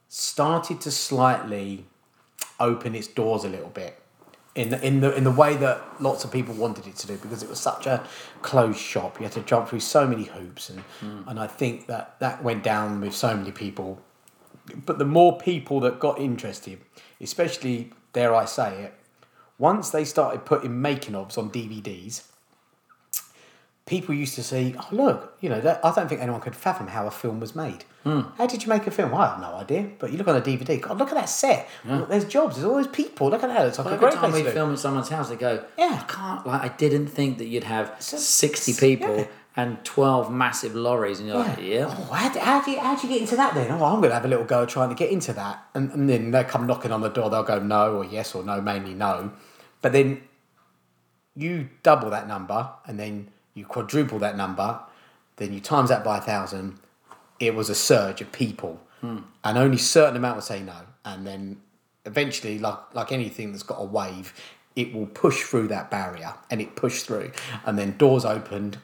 started to slightly open its doors a little bit in the, in the in the way that lots of people wanted it to do because it was such a closed shop. You had to jump through so many hoops, and hmm. and I think that that went down with so many people. But the more people that got interested, especially dare I say it, once they started putting making ofs on DVDs, people used to say, "Oh, look, you know, that, I don't think anyone could fathom how a film was made. Hmm. How did you make a film? I have no idea. But you look on a DVD, God, look at that set. Look, there's jobs. There's all those people. Look at that. It's like Well, a great time we film at someone's house, they go, Yeah. I can't, like, I didn't think that you'd have So- 60 people yeah. and 12 massive lorries. And you're like, yeah. Oh, how, do- how, do you, how do you get into that then? Oh, I'm going to have a little go trying to get into that. And, and then they come knocking on the door. They'll go no or yes or no, mainly no. But then you double that number and then you quadruple that number, then you times that by a thousand. It was a surge of people, and only certain amount would say no. And then eventually, like like anything that's got a wave, it will push through that barrier, and it pushed through, and then doors opened.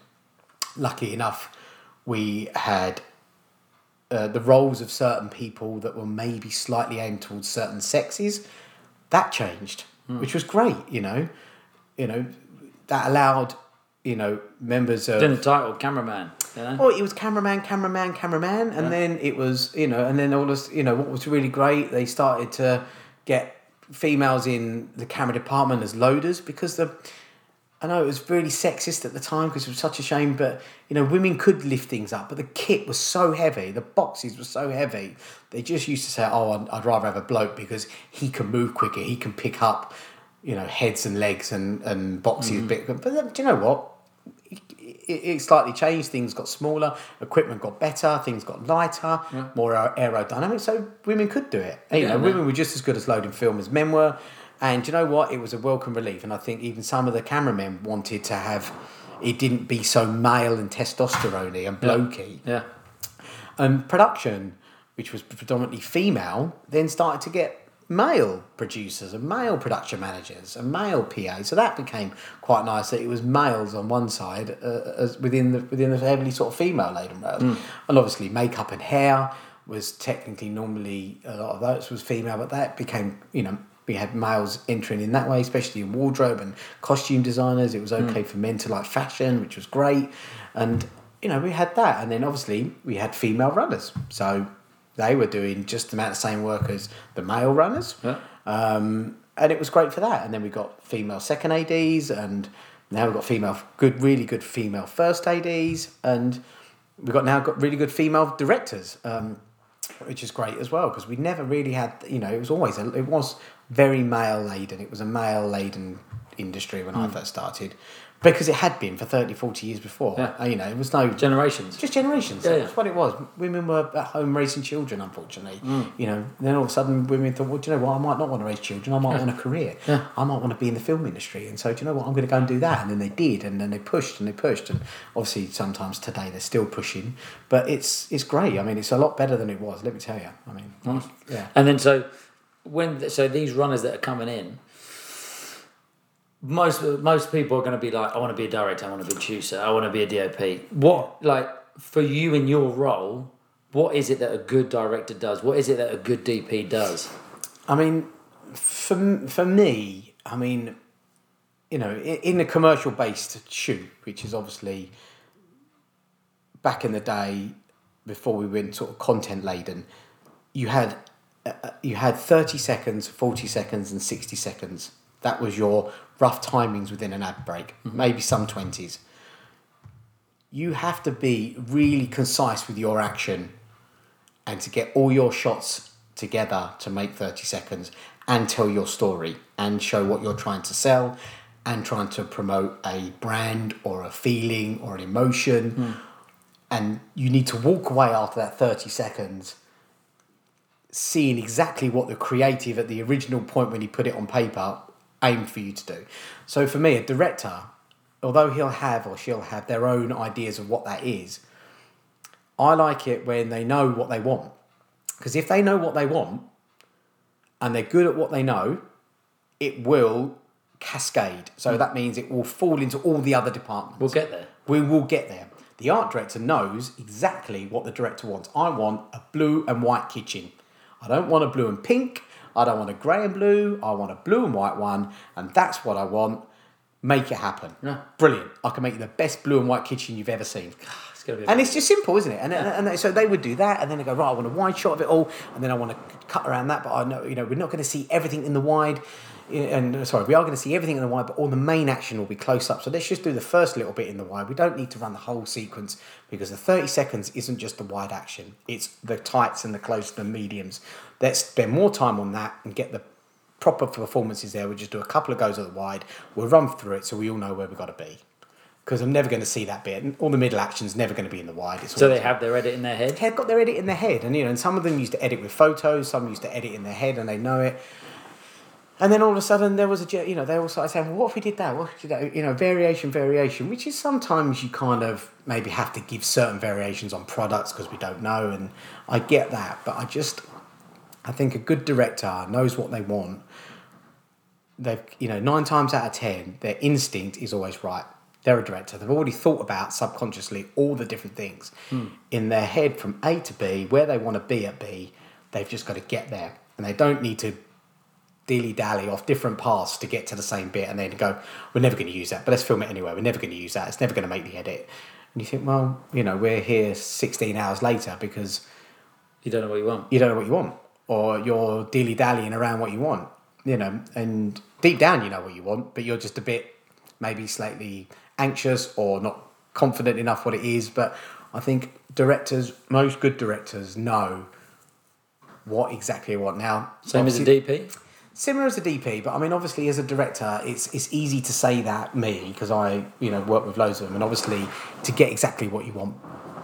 Lucky enough, we had uh, the roles of certain people that were maybe slightly aimed towards certain sexes. That changed, which was great. You know, you know, that allowed you know members of Then the title, cameraman. You know? well, it was cameraman, cameraman, cameraman, and then it was you know, and then all this you know what was really great. They started to get females in the camera department as loaders because the. I know it was really sexist at the time because it was such a shame, but you know, women could lift things up, but the kit was so heavy, the boxes were so heavy. They just used to say, "Oh, I'd rather have a bloke because he can move quicker, he can pick up, you know, heads and legs and and boxes." Mm-hmm. Bit, but then, do you know what? it, it slightly changed. Things got smaller, equipment got better, things got lighter, more aerodynamic. So women could do it. And, you Yeah, know, man. women were just as good as loading film as men were. And you know what? It was a welcome relief. And I think even some of the cameramen wanted to have it didn't be so male and testosterone and blokey. Yeah. And production, which was predominantly female, then started to get male producers and male production managers and male PA. So that became quite nice that it was males on one side uh, uh as within the within the heavily sort of female laden road. Hmm. And obviously makeup and hair was technically normally a lot of those was female, but that became you know we had males entering in that way, especially in wardrobe and costume designers. It was hmm. okay for men to like fashion, which was great, and you know we had that, and then obviously we had female runners, so they were doing just about the same work as the male runners, Yeah. um, and it was great for that. And then we got female second ads, and now we've got female good, really good female first ads, and we've got now got really good female directors. Um, which is great as well because we never really had you know it was always a, it was very male laden it was a male laden industry when I Hmm. first started because it had been for 30 40 years before. Yeah. Uh, you know it was no Generations. just generations. Yeah, yeah. that's what it was. Women were at home raising children unfortunately. Hmm. you know then all of a sudden women thought well do you know what? I might not want to raise children. I might want a career. Yeah. I might want to be in the film industry. And so do you know what? I'm going to go and do that. And then they did. And then they pushed and they pushed. And obviously sometimes today they're still pushing. But it's it's great. I mean it's a lot better than it was let me tell you. I mean Nice. yeah. And then so when so these runners that are coming in, most most people are going to be like, I want to be a director, I want to be a producer, I want to be a DOP. What like for you in your role? What is it that a good director does? What is it that a good DP does? I mean, for for me, I mean, you know, in, a commercial based shoot, which is obviously back in the day before we went sort of content laden, you had uh, uh, you had thirty seconds, forty seconds, and sixty seconds. That was your rough timings within an ad break. Maybe some twenties. You have to be really concise with your action and to get all your shots together to make 30 seconds and tell your story and show what you're trying to sell and trying to promote a brand or a feeling or an emotion. Hmm. And you need to walk away after that 30 seconds seeing exactly what the creative at the original point when he put it on paper aimed for you to do. So for me, a director, although he'll have or she'll have their own ideas of what that is, I like it when they know what they want. Because if they know what they want and they're good at what they know, it will cascade. So that means it will fall into all the other departments. We'll get there. We will get there. The art director knows exactly what the director wants. I want a blue and white kitchen. I don't want a blue and pink. I don't want a grey and blue. I want a blue and white one, and that's what I want. Make it happen. Yeah. Brilliant. I can make you the best blue and white kitchen you've ever seen. It's gonna be And it's just simple, isn't it? And, and, and so they would do that, and then they go, right, I want a wide shot of it all, and then I want to cut around that, but I know, you know, we're not going to see everything in the wide. And uh, sorry, we are going to see everything in the wide, but all the main action will be close up. So let's just do the first little bit in the wide. We don't need to run the whole sequence because the 30 seconds isn't just the wide action, it's the tights and the close, the mediums. Let's spend more time on that and get the proper performances there. We'll just do a couple of goes of the wide, we'll run through it so we all know where we've got to be. Because I'm never going to see that bit. And all the middle action's never going to be in the wide. It's so they have their edit in their head. They've got their edit in their head, and you know, and some of them used to edit with photos, some used to edit in their head, and they know it. And then all of a sudden, there was a, you know, they all started saying, "Well, what if we did that? What if we did that?" You know, variation, variation, which is sometimes you kind of maybe have to give certain variations on products because we don't know, and I get that, but I just, I think a good director knows what they want. They've, you know, nine times out of ten, their instinct is always right. They're a director. They've already thought about subconsciously all the different things hmm. in their head from A to B, where they want to be at B. They've just got to get there, and they don't need to dilly dally off different paths to get to the same bit, and then go, "We're never going to use that, but let's film it anyway. We're never going to use that. It's never going to make the edit." And you think, well, you know, we're here sixteen hours later because You don't know what you want. you don't know what you want, or you're dilly dallying around what you want, you know, and deep down you know what you want, but you're just a bit maybe slightly anxious or not confident enough what it is. But I think directors, most good directors, know what exactly they want. Now, Same as a DP. similar as a DP, but I mean, obviously, as a director, it's it's easy to say that me because I you know work with loads of them, and obviously, to get exactly what you want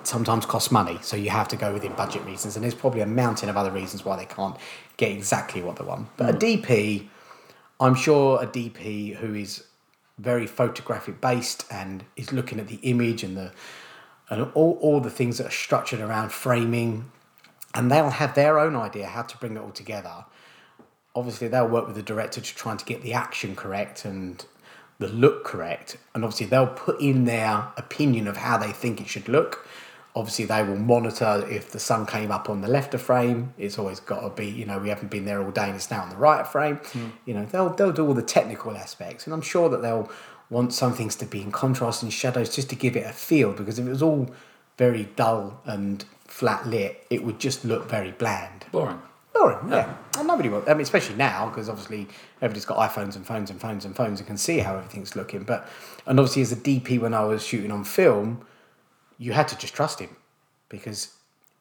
sometimes costs money, so you have to go within budget reasons, and there's probably a mountain of other reasons why they can't get exactly what they want. But a hmm. DP, I'm sure a DP who is very photographic based and is looking at the image and the and all, all the things that are structured around framing and they'll have their own idea how to bring it all together. Obviously they'll work with the director to try to get the action correct and the look correct and obviously they'll put in their opinion of how they think it should look obviously they will monitor if the sun came up on the left of frame it's always got to be you know we haven't been there all day and it's now on the right of frame hmm. you know they'll, they'll do all the technical aspects and i'm sure that they'll want some things to be in contrast and shadows just to give it a feel because if it was all very dull and flat lit it would just look very bland Boring. Boring, yeah. And nobody will. I mean, especially now because obviously everybody's got iPhones and phones and phones and phones and can see how everything's looking. But and obviously as a DP when I was shooting on film, you had to just trust him because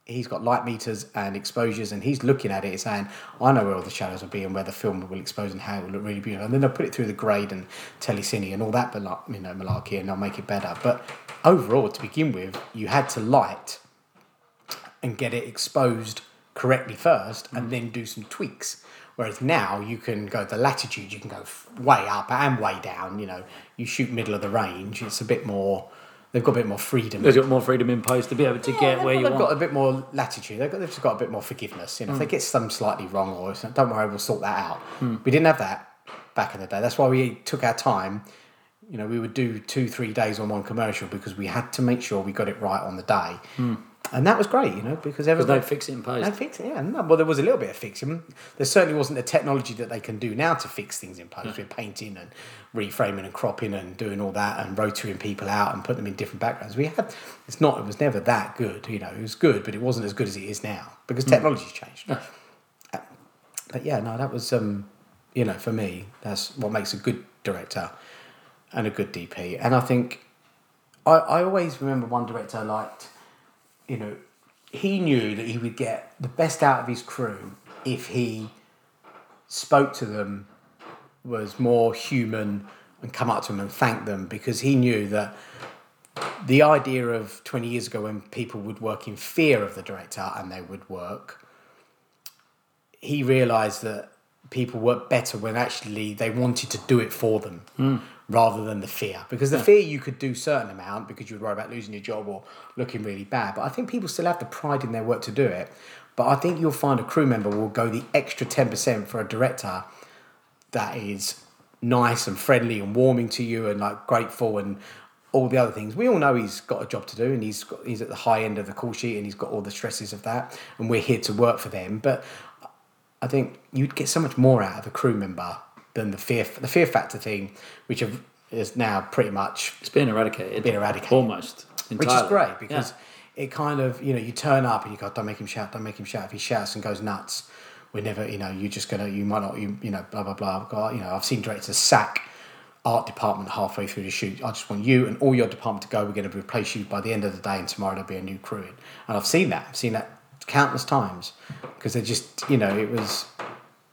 he's got light meters and exposures and he's looking at it and saying, I know where all the shadows will be and where the film will expose and how it will look really beautiful. And then they'll put it through the grade and telecine and all that you know, malarkey and they'll make it better. But overall, to begin with, you had to light and get it exposed correctly first and mm. then do some tweaks. Whereas now you can go the latitude, you can go way up and way down. You know, you shoot middle of the range. It's a bit more. They've got a bit more freedom. They've got more freedom in post to be able to Yeah, get where got- you they've want. got a bit more latitude. They've, got, they've just got a bit more forgiveness. You know, if Mm. they get something slightly wrong or something, don't worry, we'll sort that out. We didn't have that back in the day. That's why we took our time. You know, we would do two, three days on one commercial because we had to make sure we got it right on the day. And that was great, you know, because everybody they fix it in they post. fix it, yeah. No, well, there was a little bit of fixing. There certainly wasn't the technology that they can do now to fix things in post with painting and reframing and cropping and doing all that and rotating people out and putting them in different backgrounds. We had it's not it was never that good, you know. It was good, but it wasn't as good as it is now because technology's changed. Uh, But yeah, no, that was um, you know, for me, that's what makes a good director and a good DP. And I think I, I always remember one director I liked, you know, he knew that he would get the best out of his crew if he spoke to them, was more human, and come up to them and thank them because he knew that the idea of 20 years ago when people would work in fear of the director and they would work, he realised that people work better when actually they wanted to do it for them hmm. Rather than the fear. Because the fear you could do certain amount because you would worry about losing your job or looking really bad. But I think people still have the pride in their work to do it. But I think you'll find a crew member will go the extra 10% for a director that is nice and friendly and warming to you and like grateful and all the other things. We all know he's got a job to do and he's got, he's at the high end of the call sheet and he's got all the stresses of that and we're here to work for them. But I think you'd get so much more out of a crew member than the fear the fear factor thing, which have, is now pretty much It's been eradicated. Been eradicated. Almost. which is great because Yeah. it kind of you know you turn up and you go don't make him shout don't make him shout if he shouts and goes nuts we're never you know you're just gonna you might not you you know blah blah blah God, you know I've seen directors sack art department halfway through the shoot I just want you and all your department to go we're going to replace you by the end of the day and tomorrow there'll be a new crew in and I've seen that I've seen that countless times because they just you know it was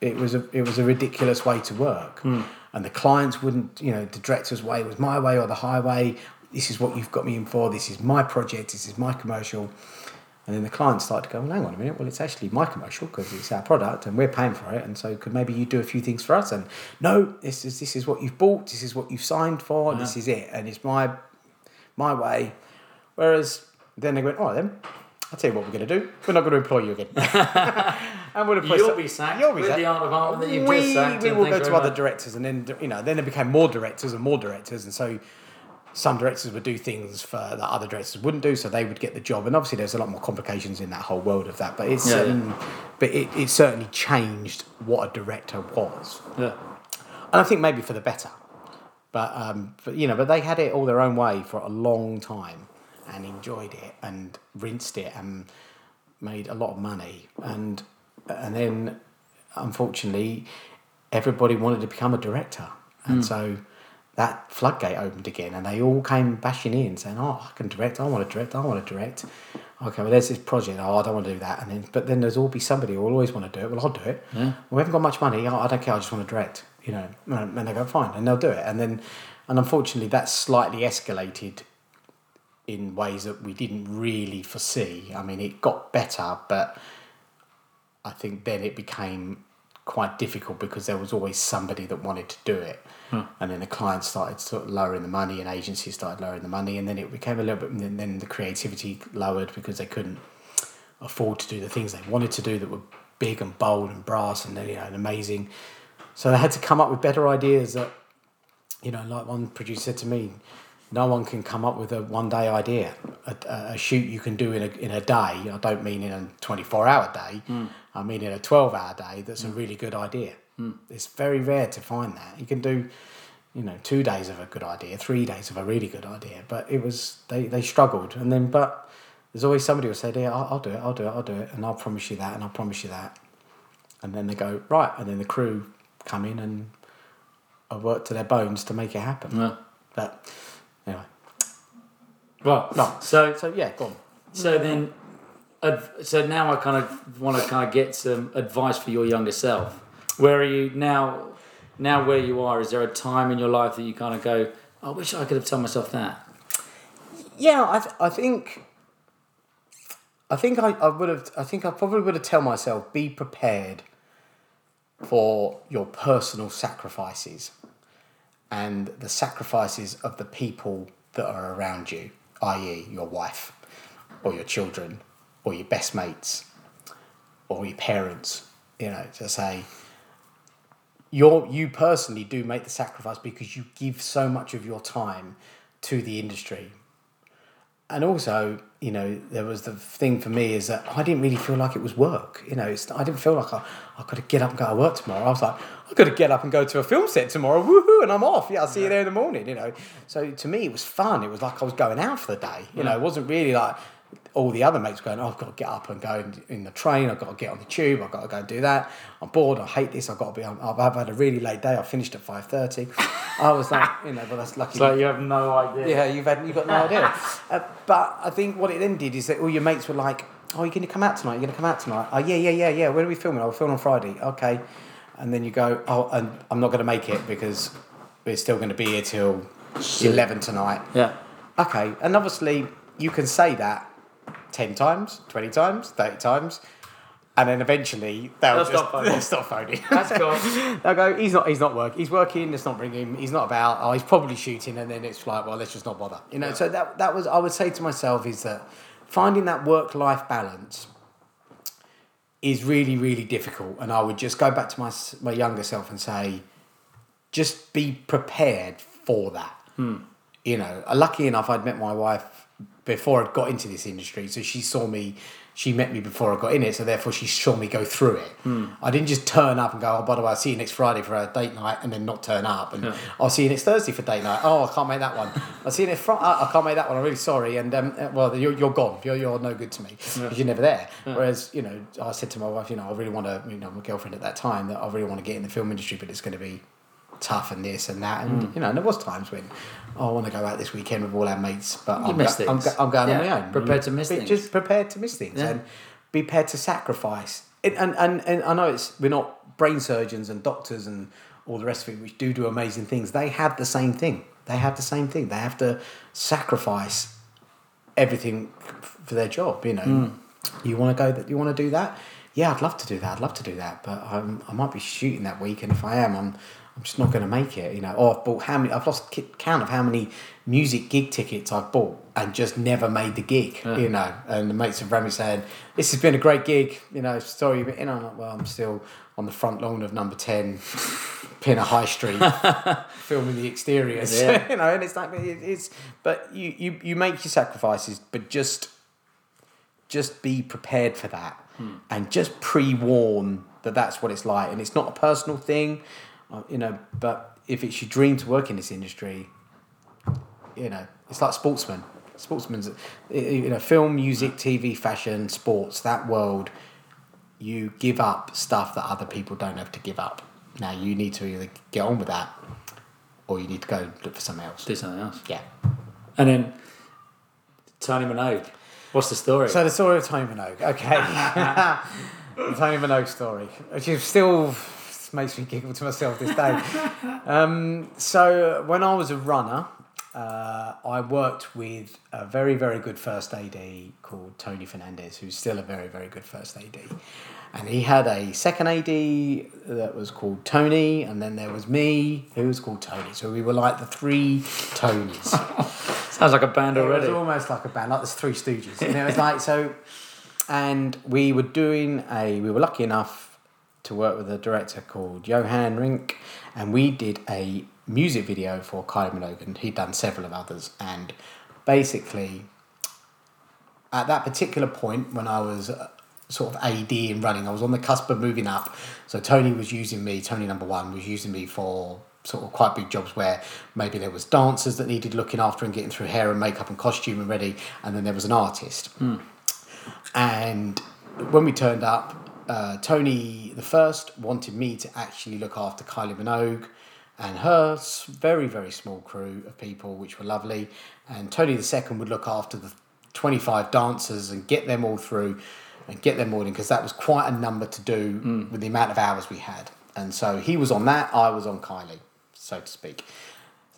it was a it was a ridiculous way to work, hmm. and the clients wouldn't. You know, the director's way was my way or the highway. This is what you've got me in for. This is my project. This is my commercial. And then the clients started to go, well, hang on a minute. Well, it's actually my commercial because it's our product and we're paying for it. And so could maybe you do a few things for us? And no, this is this is what you've bought. This is what you've signed for. This is it. And it's my my way. Whereas then they went, all right then. I'll tell you what we're going to do. We're not going to employ you again. and we'll employ You'll some- be sacked You'll be sacked. the art department that you've we, just sacked. We will go to other much. directors, and then you know, then there became more directors and more directors, and so some directors would do things for that other directors wouldn't do, so they would get the job. And obviously, there's a lot more complications in that whole world of that. But it's Yeah, yeah. um, but it, it certainly changed what a director was, Yeah. and I think maybe for the better. But um, but you know, but they had it all their own way for a long time, and enjoyed it and rinsed it and made a lot of money and and then unfortunately everybody wanted to become a director and hmm. so that floodgate opened again, and they all came bashing in saying, "Oh, I can direct. I want to direct. I want to direct." Okay, well, there's this project. Oh, I don't want to do that. And then, but then there's always somebody who will always want to do it. Well, I'll do it. Yeah. We haven't got much money. Oh, I don't care. I just want to direct. You know, and and they go fine, and they'll do it. And then, and unfortunately, that's slightly escalated in ways that we didn't really foresee. I mean, it got better, but I think then it became quite difficult because there was always somebody that wanted to do it. Hmm. And then the clients started sort of lowering the money and agencies started lowering the money and then it became a little bit and then, then the creativity lowered because they couldn't afford to do the things they wanted to do that were big and bold and brass and you know and amazing. So they had to come up with better ideas that you know, like one producer said to me, no one can come up with a one day idea. A, a, shoot you can do in a, in a day, I don't mean in a 24 hour day, hmm. I mean in a 12 hour day, that's a hmm. really good idea. Hmm. It's very rare to find that. You can do, you know, two days of a good idea, three days of a really good idea, but it was, they, they struggled. And then, but there's always somebody who said, yeah, I'll, I'll do it, I'll do it, I'll do it, and I'll promise you that, and I'll promise you that. And then they go, right, and then the crew come in and I work to their bones to make it happen. Yeah. But Right. No. So so yeah, go on. So then, so now I kind of want to kind of get some advice for your younger self. Where are you now? Now where you are, is there a time in your life that you kind of go, I wish I could have told myself that? Yeah, I, th- I think. I think I, I would have. I think I probably would have tell myself be prepared for your personal sacrifices and the sacrifices of the people that are around you, i.e., your wife or your children or your best mates or your parents. You know, to say you're, you personally do make the sacrifice because you give so much of your time to the industry. And also, you know, there was the thing for me is that I didn't really feel like it was work. You know, I didn't feel like I, I got to get up and go to work tomorrow. I was like, I've got to get up and go to a film set tomorrow. Woohoo! And I'm off. Yeah, I'll see you there in the morning. You know, so to me, it was fun. It was like I was going out for the day. You know, it wasn't really like all the other mates going, oh, I've got to get up and go in, in the train. I've got to get on the tube. I've got to go and do that. I'm bored. I hate this. I've got to be. I've, I've had a really late day. I finished at five thirty. I was like, you know, well, that's lucky. Like you have no idea. Yeah, you've had you've got no idea. Uh, but I think what it then did is that all your mates were like, "Oh, you're going to come out tonight? You're going to come out tonight? Oh, yeah, yeah, yeah, yeah. When are we filming? I'll film on Friday. Okay." And then you go, "Oh, and I'm not going to make it because we're still going to be here till eleven tonight." Yeah. Okay, and obviously you can say that ten times, twenty times, thirty times. And then eventually they'll, They'll just stop phoning. they'll stop phoning. That's cool. They'll go, he's not, he's not working. He's working. Let's not bringing. him. He's not about. Oh, he's probably shooting, and then it's like, well, let's just not bother. You know. So that that was I would say to myself is that finding that work life balance is really really difficult, and I would just go back to my my younger self and say, just be prepared for that. Hmm. You know, lucky enough, I'd met my wife before I got into this industry, so she saw me. She met me before I got in it, so therefore she saw me go through it. I didn't just turn up and go, "Oh, by the way, I'll see you next Friday for a date night," and then not turn up, and I'll see you next Thursday for date night. Oh, I can't make that one. I'll see you next Friday. I can't make that one. I'm really sorry, and um, uh, well, you're, you're gone. You're, you're no good to me because you're never there. Whereas, you know, I said to my wife, you know, I really want to, you know, my girlfriend at that time, that I really want to get in the film industry, but it's going to be tough and this and that. And you know and there was times when oh, I want to go out this weekend with all our mates but I'm, miss go- I'm, go- I'm going on my own. Prepared to miss things. just prepared to miss things Yeah. and be prepared to sacrifice. It, and, and and I know it's we're not brain surgeons and doctors and all the rest of it which do do amazing things. They have the same thing. They have the same thing. They have to sacrifice everything f- for their job you know. Hmm. you want to go that you want to do that? Yeah i'd love to do that. I'd love to do that but I'm, i might be shooting that week and if i am. I'm i'm just not going to make it you know or i've bought how many i've lost count of how many music gig tickets i've bought and just never made the gig you know and the mates have rang me saying this has been a great gig you know sorry but you know I'm like, well i'm still on the front lawn of number 10 Pinner High Street, filming the exteriors. Yeah. you know, and it's like it, it's. But you, you you make your sacrifices, but just just be prepared for that, hmm. and just pre warn that that's what it's like, and it's not a personal thing, Uh, you know. But if it's your dream to work in this industry, you know, it's like sportsmen. Sportsmen's, you know, film, music, TV, fashion, sports, that world you give up stuff that other people don't have to give up. Now you need to either get on with that or you need to go look for something else. Do something else. Yeah. And then Tony Minogue. What's the story? So the story of Tony Minogue. Okay. the Tony Minogue story, which is still makes me giggle to myself this day. Um, so when I was a runner, uh, I worked with a very, very good first AD called Tony Fernandez, who's still a very, very good first AD. And he had a second AD that was called Tony, and then there was me, who was called Tony. So we were like the three Tonys. Sounds like a band It was almost like a band, like there's Three Stooges. And it was like so, and we were doing a. We were lucky enough to work with a director called Johan Renck, and we did a music video for Kylie Minogue, and he'd done several of others. And basically, at that particular point when I was uh, sort of AD and running, I was on the cusp of moving up. So Tony was using me. Tony number one was using me for sort of quite big jobs where maybe there was dancers that needed looking after and getting through hair and makeup and costume and ready, and then there was an artist. And when we turned up, uh, Tony the first wanted me to actually look after Kylie Minogue and her very very small crew of people, which were lovely. And Tony the second would look after the twenty five dancers and get them all through and get them all in because that was quite a number to do with the amount of hours we had. And so he was on that, I was on Kylie, so to speak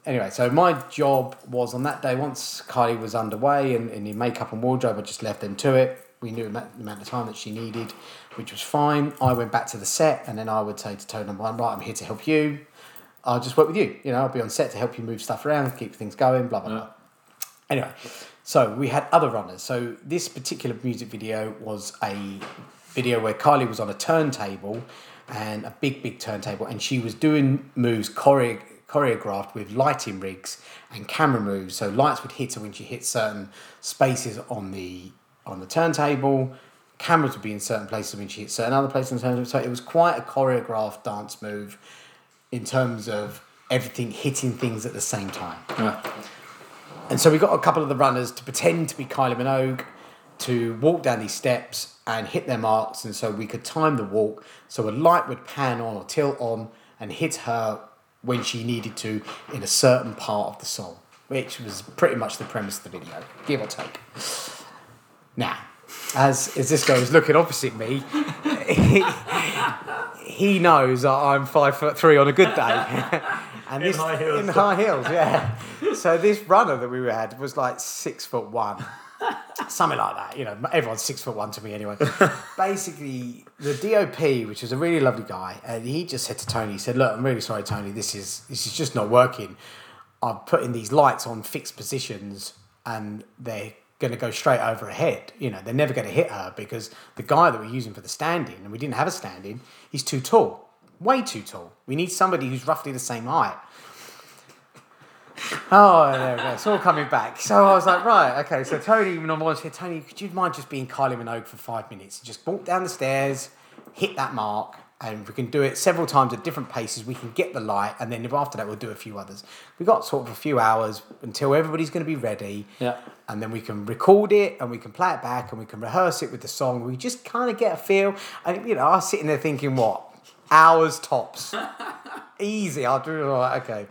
anyway, so my job was on that day, once Kylie was underway and, and in makeup and wardrobe, I just left them to it. We knew the amount of time that she needed, which was fine. I went back to the set and then I would say to Tony number one, right, I'm here to help you. I'll just work with you. You know, I'll be on set to help you move stuff around, keep things going, blah, blah, blah. Anyway, so we had other runners. So this particular music video was a video where Kylie was on a turntable and a big, big turntable, and she was doing moves choreo- choreographed with lighting rigs and camera moves. So lights would hit her when she hit certain spaces on the on the turntable. Cameras would be in certain places when she hit certain other places in terms of So it was quite a choreographed dance move in terms of everything hitting things at the same time. And so we got a couple of the runners to pretend to be Kylie Minogue to walk down these steps and hit their marks. And so we could time the walk so a light would pan on or tilt on and hit her when she needed to in a certain part of the song, which was pretty much the premise of the video, give or take. Now, as, as this guy was looking opposite me, he, he knows that I'm five foot three on a good day. and this, high heels. In high heels, yeah. so this runner that we had was like six foot one. Something like that, you know. Everyone's six foot one to me anyway. Basically, the DOP, which was a really lovely guy, and he just said to Tony, he said, "Look, I'm really sorry, Tony. This is this is just not working. I've put in these lights on fixed positions, and they're going to go straight over her head. You know, they're never going to hit her because the guy that we're using for the stand-in, and we didn't have a stand-in, he's too tall, way too tall. We need somebody who's roughly the same height." Oh, there we go. It's all coming back. So I was like, right, okay. So Tony, when I was here, Tony, could you mind just being Kylie Minogue for five minutes? Just walk down the stairs, hit that mark, and we can do it several times at different paces. We can get the light, and then after that, we'll do a few others. We've got sort of a few hours until everybody's going to be ready. Yeah. And then we can record it, and we can play it back, and we can rehearse it with the song. We just kind of get a feel. And you know, I was sitting there thinking, what hours tops? Easy. I'll do it. All right, okay.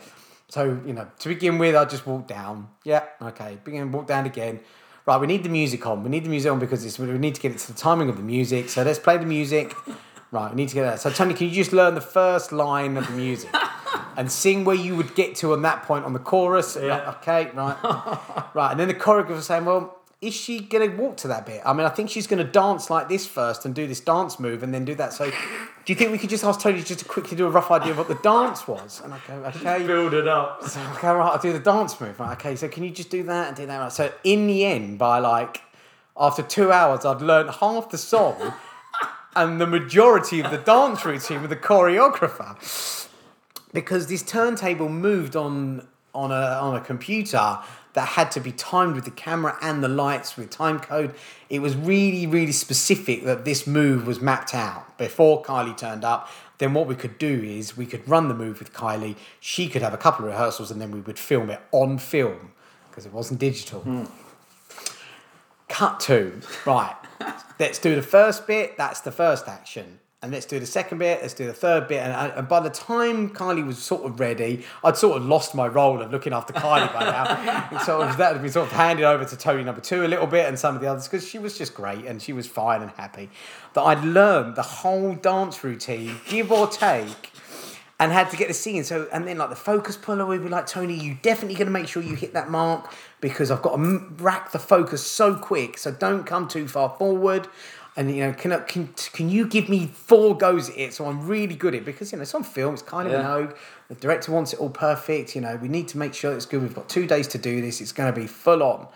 So, you know, to begin with, I just walk down. Yeah, okay. Begin, walk down again. Right, we need the music on. We need the music on because it's, we need to get it to the timing of the music. So let's play the music. Right, we need to get there. So, Tony, can you just learn the first line of the music and sing where you would get to on that point on the chorus? Yeah. Okay, right. right, and then the choreographer saying, well, is she going to walk to that bit? I mean, I think she's going to dance like this first and do this dance move and then do that. So, do you think we could just ask Tony just to quickly do a rough idea of what the dance was? And I go, okay. Build it up. So, okay, right, I'll do the dance move. Right, okay, so can you just do that and do that? Right. So, in the end, by like, after two hours, I'd learned half the song and the majority of the dance routine with the choreographer because this turntable moved on on a on a computer that had to be timed with the camera and the lights with time code. It was really really specific that this move was mapped out before Kylie turned up. Then what we could do is we could run the move with Kylie. She could have a couple of rehearsals and then we would film it on film because it wasn't digital. Hmm. Cut to right. Let's do the first bit. That's the first action. and let's do the second bit, let's do the third bit. And, and by the time Kylie was sort of ready, I'd sort of lost my role of looking after Kylie by now. So that had been sort of handed over to Tony number two a little bit and some of the others because she was just great and she was fine and happy. That I'd learned the whole dance routine, give or take, and had to get the scene. So, and then like the focus puller would be like, Tony, you definitely going to make sure you hit that mark because I've got to rack the focus so quick. So don't come too far forward. And you know, can I- can can you give me four goes at it so I'm really good at it? Because you know, it's on film, it's kind of Yeah. Minogue. The director wants it all perfect. You know, we need to make sure it's good. We've got two days to do this. It's going to be full on.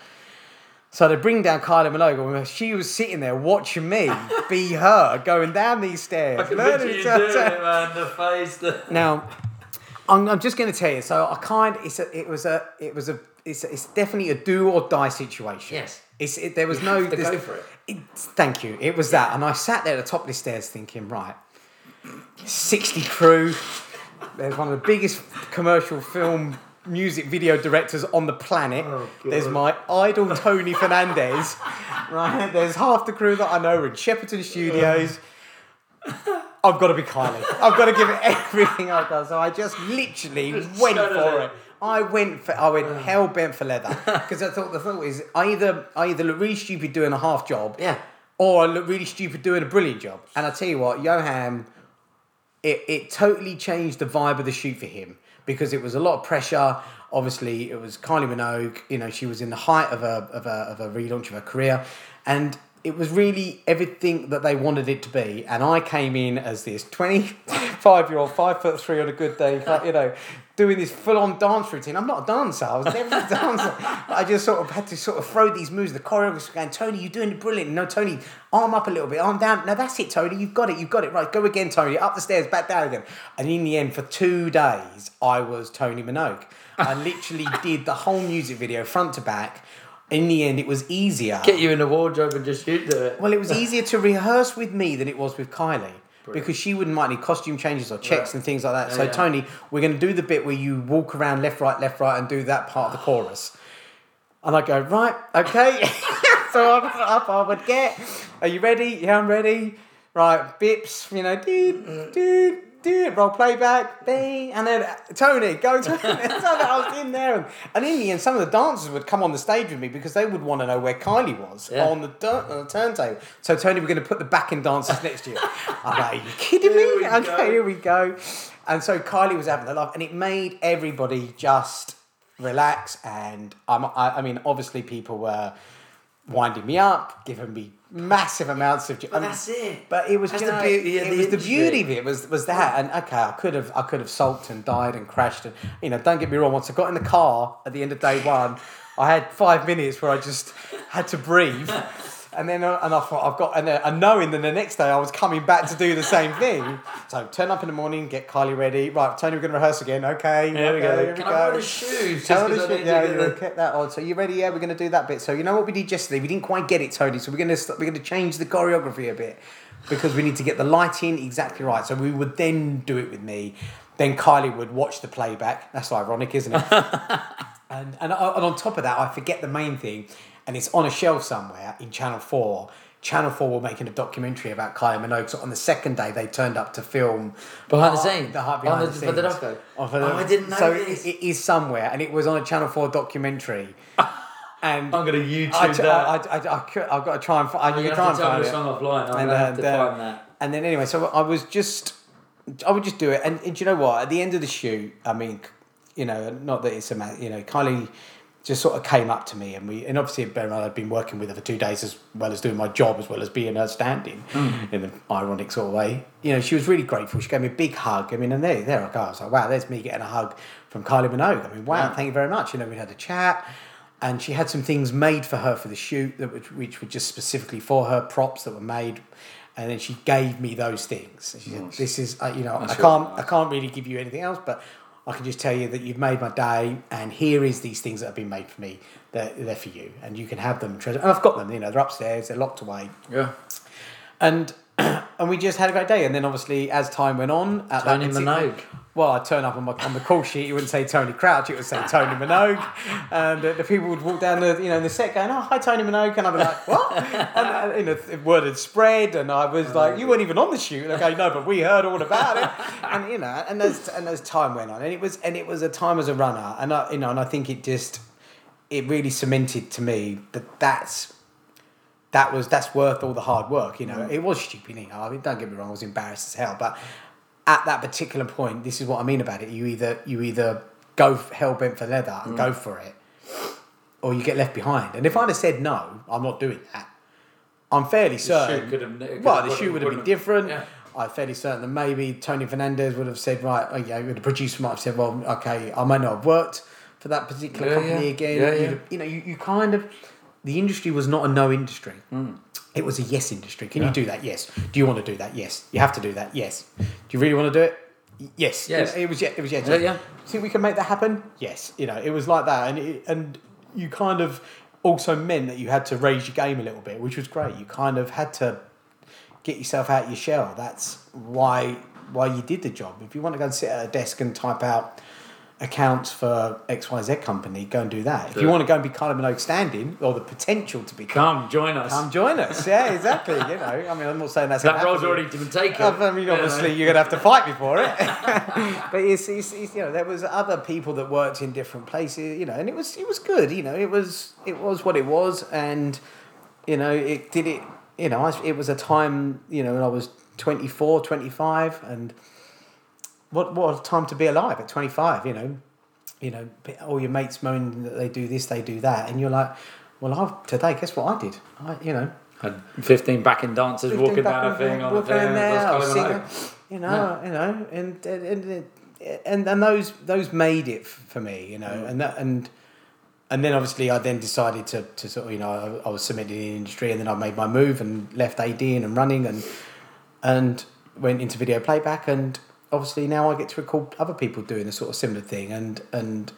So they bring down Kylie Minogue, and she was sitting there watching me be her going down these stairs. I can picture you doing it, man. The face. The... now, I'm, I'm just going to tell you. So I kind, it's a, it was a, it was a, it's, a, it's definitely a do or die situation. Yes. It's, it, there was You no. have to go for it. Thank you. It was that, and I sat there at the top of the stairs thinking, right, sixty crew. There's one of the biggest commercial film music video directors on the planet. Oh, There's my idol Tony Fernandez. Right. There's half the crew that I know are in Shepperton Studios. I've got to be Kylie. I've got to give it everything I've got. So I just literally went for it. it. I went for I went hell bent for leather because I thought the thought is I either I either look really stupid doing a half job, Yeah. or I look really stupid doing a brilliant job. And I tell you what, Johan, it it totally changed the vibe of the shoot for him because it was a lot of pressure. Obviously, it was Kylie Minogue. You know, she was in the height of a of a of a relaunch of her career, and it was really everything that they wanted it to be. And I came in as this twenty five year old, five foot three on a good day, you know, doing this full on dance routine. I'm not a dancer. I was never a dancer. I just sort of had to sort of throw these moves. The choreographer going, Tony, you're doing it brilliant. No, Tony, arm up a little bit, arm down. No, that's it, Tony. You've got it. You've got it. Right, go again, Tony. Up the stairs, back down again. And in the end, for two days, I was Tony Minogue. I literally did the whole music video front to back. In the end, it was easier. Get you in the wardrobe and just you do it. Well, it was easier to rehearse with me than it was with Kylie. Because she wouldn't mind any costume changes or checks and things like that. so, yeah. Tony, we're going to do the bit where you walk around left, right, left, right, and do that part of the chorus. And I go, right, okay. so I'm up, I would get, are you ready? Yeah, I'm ready. Right, bips, you know, do, do, do, roll playback, bing, and then uh, Tony, go Tony. so I was in there. And, and in the end, some of the dancers would come on the stage with me because they would want to know where Kylie was Yeah. on, the, on the turntable. So, Tony, we're going to put the backing dancers next to you. I'm like, are you kidding me? Here okay, go. here we go. And so Kylie was having a laugh, and it made everybody just relax. And I, I mean, obviously, people were winding me up, giving me massive amounts of. But that's it. But it was That's you the beauty of it the was the beauty of it was was that. And okay, I could have I could have sulked and died and crashed and you know. Don't get me wrong. Once I got in the car at the end of day one, I had five minutes where I just had to breathe. And then, uh, and I thought I've got, and, then, and knowing that the next day I was coming back to do the same thing. So turn up in the morning, get Kylie ready. Right, Tony, we're going to rehearse again. Okay, Here we okay, go. here Can I wear the shoes? Tell Just the 'cause shit, yeah, to you get the- kept that on. So you ready? Yeah, we're going to do that bit. So you know what we did yesterday? We didn't quite get it, Tony. So we're going to st- we're going to change the choreography a bit because we need to get the lighting exactly right. So we would then do it with me. Then Kylie would watch the playback. That's ironic, isn't it? and, and and on top of that, I forget the main thing, and it's on a shelf somewhere in Channel Four. Channel Four were making a documentary about Kylie Minogue. So on the second day, they turned up to film Behind the uh, scenes? The, heart behind the- the for the scenes. doco? Oh, for Oh, I didn't know so this. It, it is somewhere, and it was on a Channel Four documentary. And I'm gonna YouTube I, that. I, I, I, could, I've got to try and find. You're gonna can have try and to tell me find the it. song offline. I'm And, gonna have uh, to the- find that. and then anyway, so I was just, I would just do it. And, and do you know what? At the end of the shoot, I mean, you know, not that it's a ma- you know, Kylie just sort of came up to me, and we, and obviously, bear in mind, I'd been working with her for two days as well as doing my job, as well as being her stand-in, in an ironic sort of way. You know, she was really grateful. She gave me a big hug. I mean, and there, there I go. I was like, wow, there's me getting a hug from Kylie Minogue. I mean, wow, Yeah. thank you very much. You know, we had a chat. And she had some things made for her for the shoot that which, which were just specifically for her props that were made, and then she gave me those things. She said, "This is, uh, you know, That's I can't, I can't really give you anything else, but I can just tell you that you've made my day, and here is these things that have been made for me. They're, they're for you, and you can have them. and Treasure, and I've got them. You know, they're upstairs. They're locked away. Yeah. And and we just had a great day. And then obviously, as time went on, at that Tony particular- Minogue. Well, I'd turn up on, my, on the call sheet. It wouldn't say Tony Crouch. It would say Tony Minogue. And uh, the people would walk down the, you know, in the set going, "Oh, hi, Tony Minogue," and I'd be like, "What?" And uh, you know, the word had spread, and I was like, "You weren't even on the shoot." And I go, "No, but we heard all about it." And you know, and as and as time went on, and it was and it was a time as a runner, and I, you know, and I think it just it really cemented to me that that's that was that's worth all the hard work. You know, it was stupid. You know, I mean, don't get me wrong, I was embarrassed as hell, but at that particular point, this is what I mean about it. You either you either go hell bent for leather and go mm. for it, or you get left behind. And if I'd have said no, I'm not doing that. I'm fairly certain. shoot could have- could well, have- the shoe would have been different. yeah. I'm fairly certain that maybe Tony Fernandez would have said, right, oh, yeah, the producer might have said, well, okay, I may not have worked for that particular Yeah, company yeah. again. Yeah, You'd- yeah. You know, you, you kind of, the industry was not a no industry. Hmm. It was a yes industry. Can you do that? Yes. Do you want to do that? Yes. You have to do that? Yes. Do you really want to do it? Yes. Yes. It, it was. ye- It was yes. Yeah, yeah. Think we can make that happen? Yes. You know, it was like that, and it, and you kind of also meant that you had to raise your game a little bit, which was great. You kind of had to get yourself out your shell. That's why why you did the job. If you want to go and sit at a desk and type out accounts for XYZ company, go and do that. If you want to go and be Kylie Minogue standing, or the potential to become, Come join us. Come join us. Yeah, exactly. You know, I mean, I'm not saying that's that role's already been taken. I mean, obviously, you're gonna have to fight me for it. but it's, it's, it's, you know, there was other people that worked in different places, you know, and it was it was good. You know, it was it was what it was, and you know, it did it. You know, it was a time. You know, when I was 24, 25, and what what a time to be alive at 25. You know, you know, all your mates moan that they do this, they do that, and you're like, well, i've today, guess what I did? I, you know, Had 15 backing dancers walking back down a thing on the thing. that's I was Kylie singing, Minogue. you know, you know, and and and, and, and those those made it for me, you know, Mm. and that and and then obviously I then decided to, to sort of you know I, I was submitted in the industry, and then I made my move and left AD and running and and went into video playback, and obviously now I get to record other people doing a sort of similar thing, and and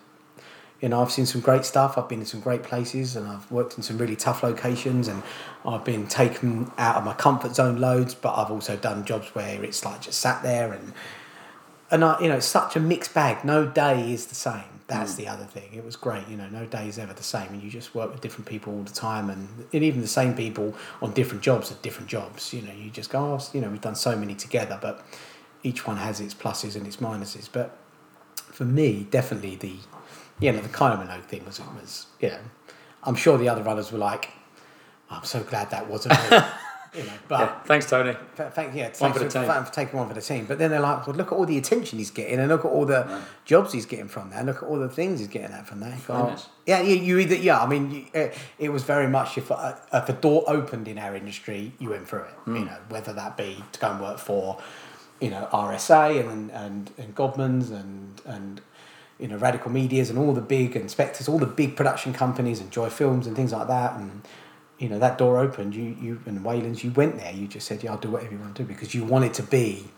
you know, I've seen some great stuff. I've been in some great places, and I've worked in some really tough locations, and I've been taken out of my comfort zone loads. But I've also done jobs where it's like just sat there, and and I, you know, it's such a mixed bag. No day is the same. That's mm. the other thing. It was great, you know. No day is ever the same, and you just work with different people all the time, and, and even the same people on different jobs at different jobs. You know, you just go, oh, you know, we've done so many together, but each one has its pluses and its minuses. But for me, definitely the you know the Kylie Minogue thing was was you know I'm sure the other runners were like I'm so glad that wasn't me. you know but Yeah, thanks, Tony. th- thank yeah One thanks for the team. for, taking one for the team but then they're like well look at all the attention he's getting and look at all the jobs he's getting from that look at all the things he's getting at from that You go, oh, yeah you, you either yeah I mean you, it, it was very much if a, if a door opened in our industry you went through it Hmm. you know whether that be to go and work for you know RSA and and and Godmans and and you know Radical Medias and all the big inspectors, all the big production companies and Joy Films and things like that. And you know that door opened. You you and Wayland's. You went there. You just said, "Yeah, I'll do whatever you want to do," because you wanted to be.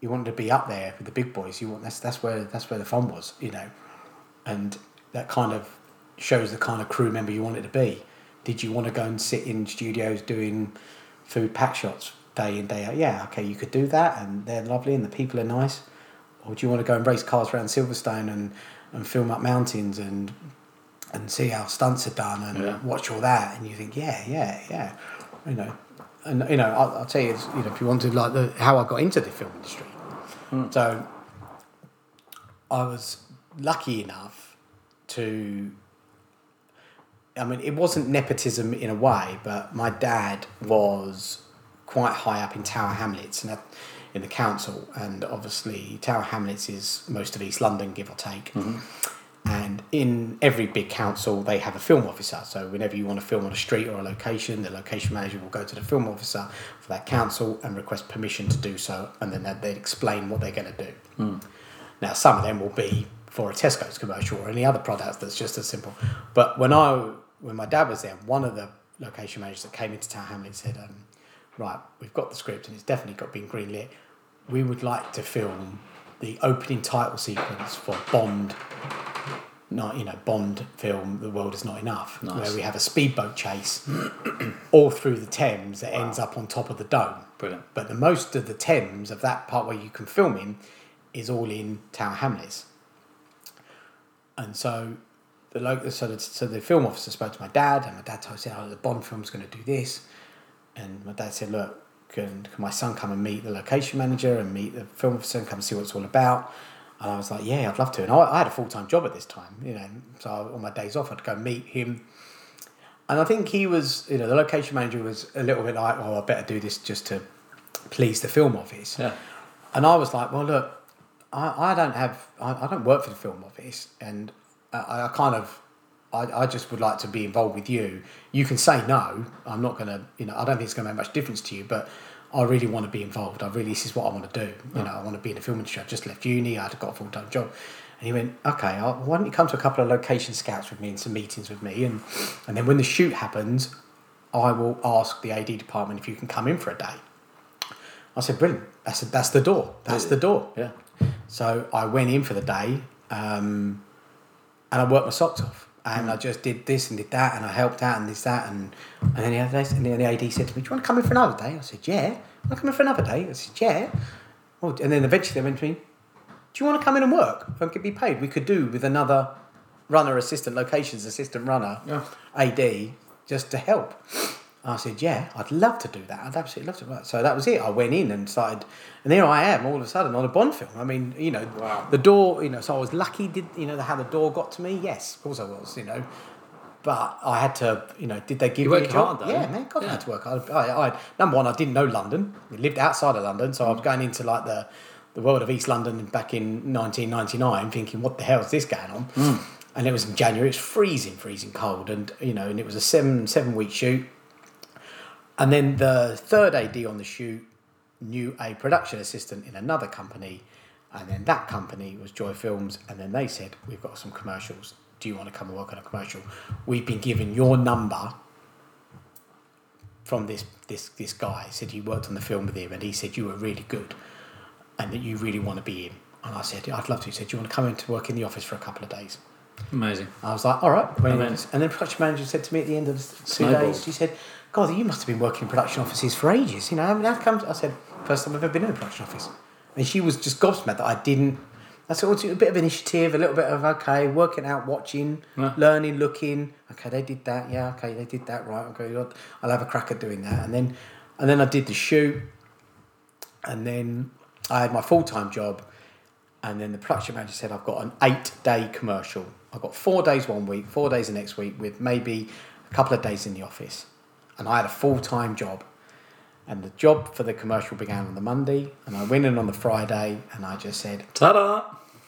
You wanted to be up there with the big boys. You want that's that's where that's where the fun was, you know, and that kind of shows the kind of crew member you wanted to be. Did you want to go and sit in studios doing food pack shots day in day out? Yeah, okay, you could do that, and they're lovely, and the people are nice. Or do you want to go and race cars around Silverstone and, and film up mountains and and see how stunts are done and Yeah. watch all that? And you think, yeah, yeah, yeah, you know. And you know, I'll, I'll tell you, you know, if you wanted like the how I got into the film industry. Hmm. So I was lucky enough to. I mean, it wasn't nepotism in a way, but my dad was quite high up in Tower Hamlets and in the council, and obviously Tower Hamlets is most of East London, give or take. And in every big council, they have a film officer. So whenever you want to film on a street or a location, the location manager will go to the film officer for that council and request permission to do so, and then they explain what they're going to do. Now, some of them will be for a Tesco's commercial or any other product that's just as simple. But when I, when my dad was there, one of the location managers that came into Tower Hamlet said, um, "Right, we've got the script and it's definitely got been greenlit. We would like to film the opening title sequence for Bond not you know Bond film, The World Is Not Enough, Nice. where we have a speedboat chase all through the Thames that ends up on top of the dome. Brilliant. But the most of the Thames of that part where you can film in is all in Tower Hamlets. And so the lo- so the, so the film officer spoke to my dad, and my dad told said, "Oh, the Bond film's going to do this," and my dad said, "Look, can, can my son come and meet the location manager and meet the film officer and come see what it's all about?" And I was like, "Yeah, I'd love to." And I, I had a full time job at this time, you know, so on my days off, I'd go meet him. And I think he was, you know, the location manager was a little bit like, "Oh, I better do this just to please the film office." Yeah. And I was like, well, look, I, I don't have, I, I don't work for the film office, and I, I kind of, I, I just would like to be involved with you. You can say no. I'm not going to, you know, I don't think it's going to make much difference to you, but I really want to be involved. I really, this is what I want to do. You know, I want to be in the film industry. I've just left uni. I had got a full time job. And he went, okay, I'll, why don't you come to a couple of location scouts with me and some meetings with me, and and then when the shoot happens, I will ask the AD department if you can come in for a day. I said, brilliant. That's that's the door. That's the door. Yeah. So I went in for the day, um, and I worked my socks off, and I mm. just did this and did that, and I helped out and this that, and and then the other day, and then the AD said to me, "Do you want to come in for another day?" I said, "Yeah." "Want to come in for another day?" I said, "Yeah." Well, and then eventually they went to me, "Do you want to come in and work and get be paid? We could do with another runner, assistant locations, assistant runner, Yeah. AD, just to help." I said, "Yeah, I'd love to do that. I'd absolutely love to." So that was it. I went in and started, and here I am, all of a sudden on a Bond film. I mean, you know, Wow. the door. You know, so I was lucky. Did you know how the door got to me? Yes, of course I was. You know, but I had to. You know, did they give You me a job? hard, though. Yeah, man, God, I had to work hard. I, I, number one, I didn't know London. We lived outside of London, so I was Mm. going into like the the world of East London back in 1999, thinking, "What the hell is this going on?" Mm. And it was in January. It was freezing, freezing cold, and you know, and it was a seven seven week shoot. And then the third AD on the shoot knew a production assistant in another company, and then that company was Joy Films, and then they said, "We've got some commercials. Do you want to come and work on a commercial? We've been given your number from this this this guy. Said you worked on the film with him, and he said you were really good, and that you really want to be in." And I said, "I'd love to." He said, "Do you want to come in to work in the office for a couple of days?" Amazing. I was like, all right. And then- and then production manager said to me at the end of the two days, she said, God, you must have been working in production offices for ages. You know, I mean, how comes? I said, first time I've ever been in a production office. And she was just gobsmacked that I didn't. I said, well, a bit of initiative, a little bit of, okay, working out, watching, Yeah. learning, looking. Okay, they did that. Yeah, okay, they did that. Right. Okay, I'll- I'll have a crack at doing that. And then, and then I did the shoot. And then I had my full time job. And then the production manager said, I've got an eight day commercial. I've got four days one week, four days the next week, with maybe a couple of days in the office. And I had a full time job. And the job for the commercial began on the Monday. And I went in on the Friday and I just said, Ta-da!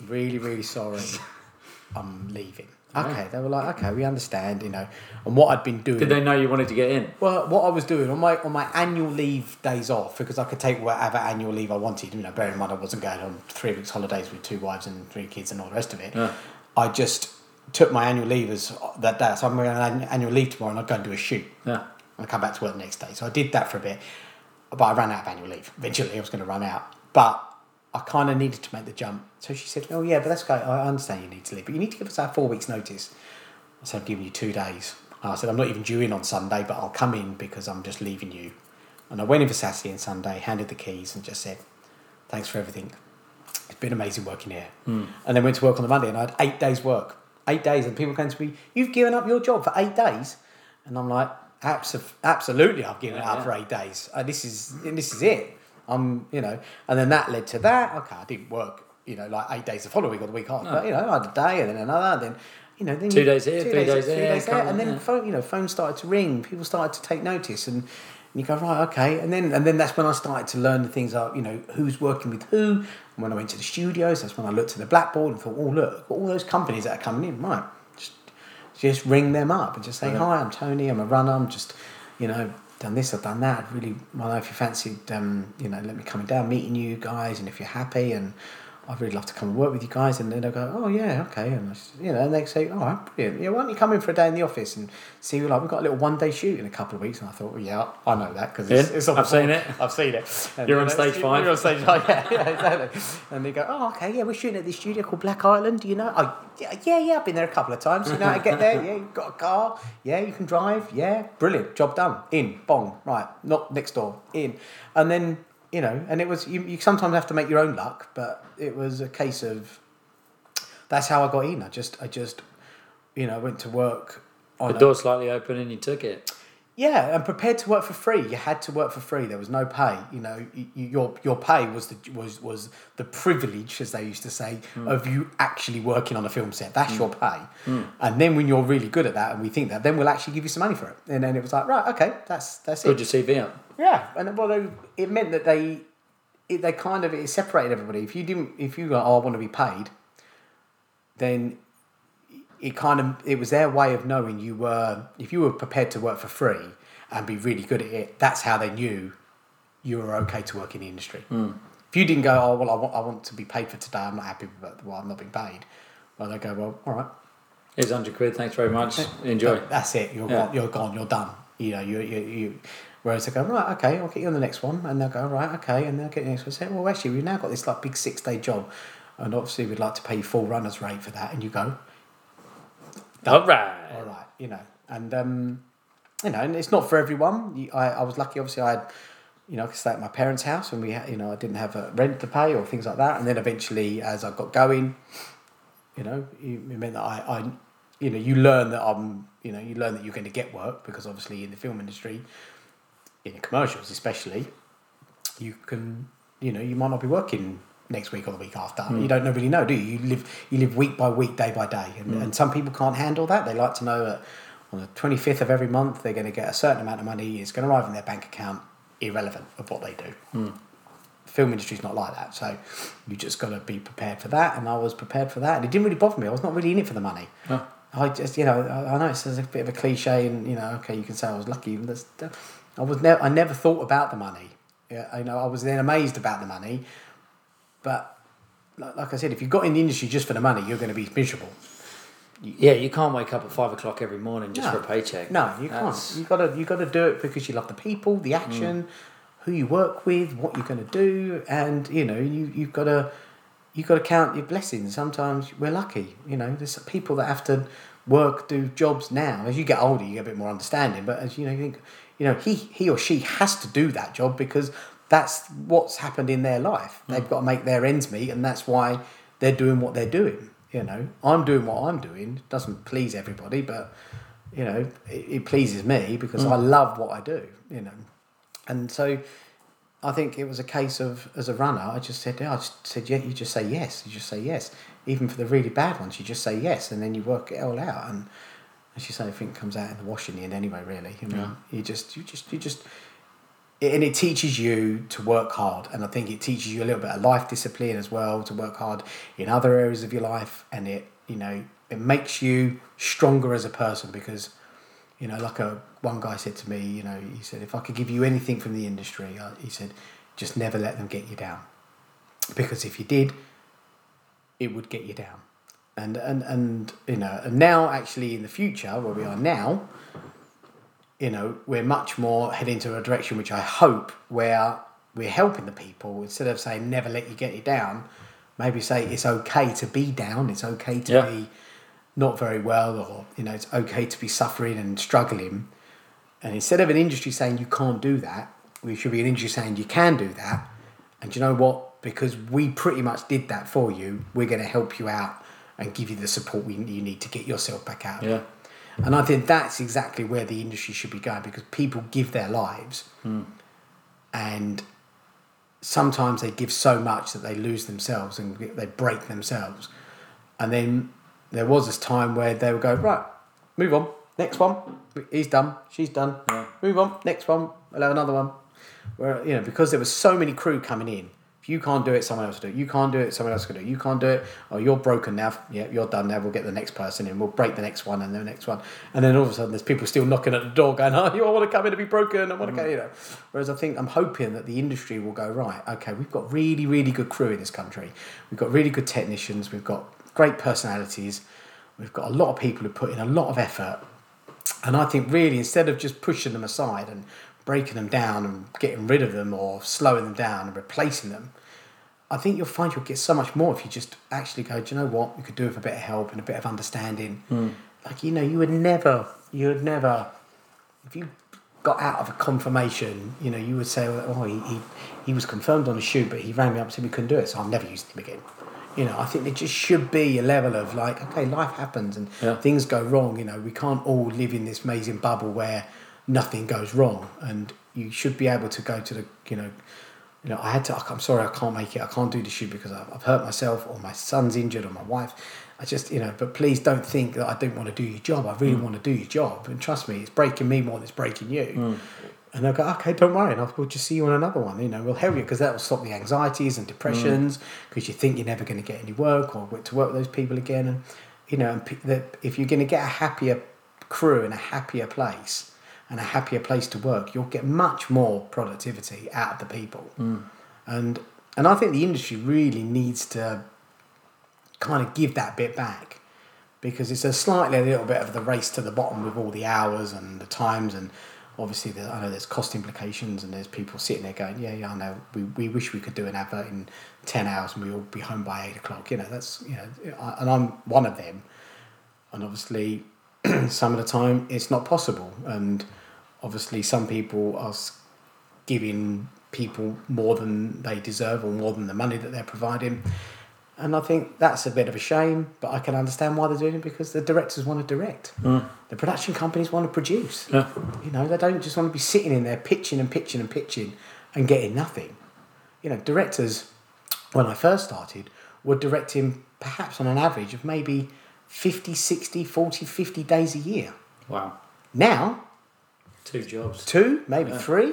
really, really sorry, I'm leaving. Okay, they were like, okay, we understand, you know. And what I'd been doing. Did they know you wanted to get in? Well, what I was doing on my on my annual leave days off because I could take whatever annual leave I wanted. You know, bearing in mind I wasn't going on three weeks holidays with two wives and three kids and all the rest of it. Yeah. I just took my annual leave as that day. So I'm going on annual leave tomorrow and I'd go and do a shoot. Yeah. And come back to work the next day. So I did that for a bit, but I ran out of annual leave. Eventually, I was going to run out, but I kind of needed to make the jump. So she said, "Oh yeah, but that's great. I understand you need to leave, but you need to give us our four weeks' notice." I said, "I'm giving you two days." And I said, "I'm not even due in on Sunday, but I'll come in because I'm just leaving you." And I went in for Saturday and Sunday, handed the keys, and just said, "Thanks for everything. It's been amazing working here." Hmm. And then went to work on the Monday, and I had eight days' work. Eight days, and people came to me, "You've given up your job for eight days," and I'm like, Abso- "Absolutely, I've given it up yeah. for eight days. Uh, this is this is it." I'm, you know, and then that led to that. Okay, I didn't work, you know, like eight days the following week or the week after. No. But, you know, I had a day and then another, and then, you know, then Two you- days here, three days there, three days there, and then yeah. phone, you know, phones started to ring. People started to take notice, and you go right, okay, and then and then that's when I started to learn the things like you know who's working with who. And when I went to the studios, that's when I looked at the blackboard and thought, oh look, all those companies that are coming in, right? Just ring them up and just say, hi, I'm Tony, I'm a runner, I'm just, you know, done this, I've done that. I'd really, well, if you fancied, um, you know, let me come down, meeting you guys, and if you're happy, and I'd really love to come and work with you guys. And then they'll go, oh, yeah, okay. And, I, you know, and they say, oh, all right, brilliant. Yeah, why don't you come in for a day in the office and see, like, we've got a little one day shoot in a couple of weeks. And I thought, well, yeah, I know that because it's, Yeah, it's I've seen it. I've seen it. And, You're on stage five. You're on stage five, yeah, yeah, exactly. And they go, oh, okay, yeah, we're shooting at this studio called Black Island. Do you know? Oh, yeah, yeah, yeah, I've been there a couple of times. You know how to get there? Yeah, you've got a car. Yeah, you can drive. Yeah, brilliant. Job done. In, bong, right, not next door, in. And then, you know, and it was, you, you sometimes have to make your own luck, but it was a case of, that's how I got in. I just, I just, you know, went to work on The a- door slightly open and you took it. yeah, and prepared to work for free. You had to work for free. There was no pay. You know, y y- your your pay was the was was the privilege, as they used to say, hmm. of you actually working on a film set. That's hmm. your pay. Hmm. And then when you're really good at that, and we think that, then we'll actually give you some money for it. And then it was like, right, okay, that's that's Put it. your CV up. Yeah, and well, they, it meant that they it, they kind of it separated everybody. If you didn't, if you go, oh, I want to be paid, then it kind of it was their way of knowing you were if you were prepared to work for free and be really good at it. That's how they knew you were okay to work in the industry. Hmm. If you didn't go, oh well, I want I want to be paid for today. I'm not happy with well, I'm not being paid. Well, they go, well, all right, Here's 100 quid. Thanks very much. Enjoy. That's it. You're Yeah. gone. You're gone. You're done. You know. You you you. Whereas they go right, okay, I'll get you on the next one, and they'll go right, okay, and they'll get the next one. Say, well, actually, we've now got this like big six day job, and obviously we'd like to pay you full runners rate for that, and you go, All right. all right, you know, and um, you know, and it's not for everyone. I, I was lucky, obviously, I had, you know, I could stay at my parents' house, and we, had, you know, I didn't have a rent to pay or things like that, and then eventually, as I got going, you know, it meant that I, I, you know, you learn that I'm, you know, you learn that you're going to get work because obviously in the film industry, in the commercials especially, you can, you know, you might not be working next week or the week after. Hmm. You don't know- really know, do you? You live, you live week by week, day by day, and, hmm. and some people can't handle that. They like to know that on the twenty fifth of every month they're going to get a certain amount of money. It's going to arrive in their bank account, irrelevant of what they do. Hmm. Film industry's not like that, so you just got to be prepared for that. And I was prepared for that, and it didn't really bother me. I was not really in it for the money. Oh. I just, you know, I, I know it's a bit of a cliche, and you know, okay, you can say I was lucky. But that's, I was never, I never thought about the money. Yeah, you know, I was then amazed about the money, but like, like I said, if you got in the industry just for the money, you're going to be miserable. Yeah, you can't wake up at five o'clock every morning just No. for a paycheck. No, you That's- can't. You gotta you gotta do it because you love the people, the action, mm. who you work with, what you're gonna do, and you know you you've got to you got to count your blessings. Sometimes we're lucky. You know, there's people that have to work, do jobs now. As you get older, you get a bit more understanding. But as you know, you think, you know, he he or she has to do that job because that's what's happened in their life. Hmm. They've got to make their ends meet, and that's why they're doing what they're doing. You know, I'm doing what I'm doing. Doesn't please everybody, but you know, it, it pleases me because hmm. I love what I do. You know, and so I think it was a case of as a runner, I just said, yeah, I just said, yeah, you just say yes, you just say yes, even for the really bad ones, you just say yes, and then you work it all out, and as you say, I think comes out in the wash in the end anyway. Really, I mean, Yeah. you just, you just, you just, and it teaches you to work hard, and I think it teaches you a little bit of life discipline as well to work hard in other areas of your life, and it, you know, it makes you stronger as a person because you know, like a one guy said to me, you know, he said, if I could give you anything from the industry, uh, he said, just never let them get you down, because if you did, it would get you down, and and and you know, and now actually in the future where we are now, you know, we're much more heading to a direction which I hope where we're helping the people instead of saying never let you get you down, maybe say it's okay to be down, it's okay to Yeah. be not very well, or you know, it's okay to be suffering and struggling. And instead of an industry saying you can't do that, we should be an industry saying you can do that. And you know what? Because we pretty much did that for you, we're going to help you out and give you the support we, you need to get yourself back out. Yeah. And I think that's exactly where the industry should be going because people give their lives hmm. and sometimes they give so much that they lose themselves and they break themselves. And then there was this time where they would go, right, move on, next one. He's done, she's done, Yeah. move on, next one, have another one. Where, you know, because there was so many crew coming in, If you can't do it, someone else will do it. You can't do it, someone else will do it. You can't do it. Oh, you're broken now. Yeah, you're done now. We'll get the next person in. We'll break the next one and the next one. And then all of a sudden, there's people still knocking at the door going, oh, you want to come in to be broken. I want to mm. go, you know. Whereas I think I'm hoping that the industry will go, right, okay, we've got really, really good crew in this country. We've got really good technicians. We've got great personalities. We've got a lot of people who put in a lot of effort. And I think really, instead of just pushing them aside and breaking them down and getting rid of them or slowing them down and replacing them, I think you'll find you'll get so much more if you just actually go, do you know what? We could do with a bit of help and a bit of understanding. Hmm. Like, you know, you would never, you would never, if you got out of a confirmation, you know, you would say, oh, he, he, he was confirmed on a shoot, but he rang me up and said we couldn't do it, so I'm never using him again. You know, I think there just should be a level of like, okay, life happens and Yeah. things go wrong. You know, we can't all live in this amazing bubble where nothing goes wrong, and you should be able to go to the, you know, you know, I had to. I'm sorry, I can't make it. I can't do the shoot because I've, I've hurt myself, or my son's injured, or my wife. I just, you know, but please don't think that I don't want to do your job. I really mm. want to do your job, and trust me, it's breaking me more than it's breaking you. Mm. And they'll go, okay, don't worry, and I'll, we'll just see you on another one. You know, we'll help you because that will stop the anxieties and depressions mm. because you think you're never going to get any work or to work with those people again. And you know, and pe- that if you're going to get a happier crew in a happier place and a happier place to work, you'll get much more productivity out of the people. Mm. And and I think the industry really needs to kind of give that bit back because it's a slightly a little bit of the race to the bottom with all the hours and the times and obviously the, I know there's cost implications and there's people sitting there going yeah yeah I know. We, we wish we could do an advert in 10 hours and we'll be home by 8 o'clock. You know that's you know I, and I'm one of them. And obviously some of the time it's not possible. And obviously some people are giving people more than they deserve or more than the money that they're providing. And I think that's a bit of a shame but I can understand why they're doing it because the directors want to direct hmm. the production companies want to produce. Yeah. you know they don't just want to be sitting in there pitching and pitching and pitching and getting nothing. You know directors when I first started were directing perhaps on an average of maybe 50 60 40 50 days a year Wow. now Two jobs. two, maybe three.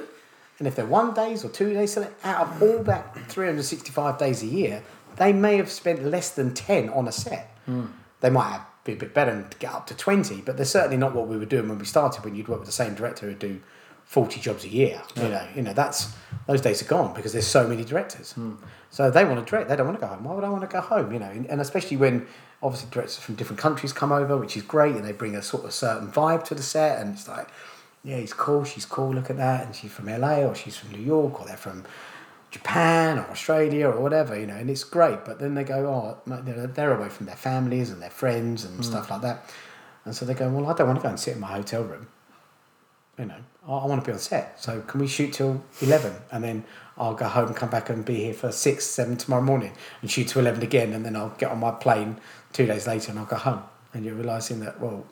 And if they're one days or two days, so out of all that 365 days a year, they may have spent less than 10 on a set. Hmm. They might have been a bit better and get up to 20, but they're certainly not what we were doing when we started, when you'd work with the same director who'd do 40 jobs a year. You know, you know, that's those days are gone because there's so many directors. Hmm. So they want to direct, they don't want to go home. Why would I want to go home? You know, and especially when obviously directors from different countries come over, which is great, and they bring a sort of certain vibe to the set, and it's like, yeah, he's cool, she's cool, look at that, and she's from LA or she's from New York or they're from Japan or Australia or whatever, you know, and it's great. But then they go, oh, they're they're away from their families and their friends and hmm. stuff like that. And so they go, well, I don't want to go and sit in my hotel room. You know, I, I want to be on set. So can we shoot till 11? And then I'll go home come back and be here for 6, 7 tomorrow morning and shoot to 11 again. And then I'll get on my plane two days later and I'll go home. And you're realising that, well,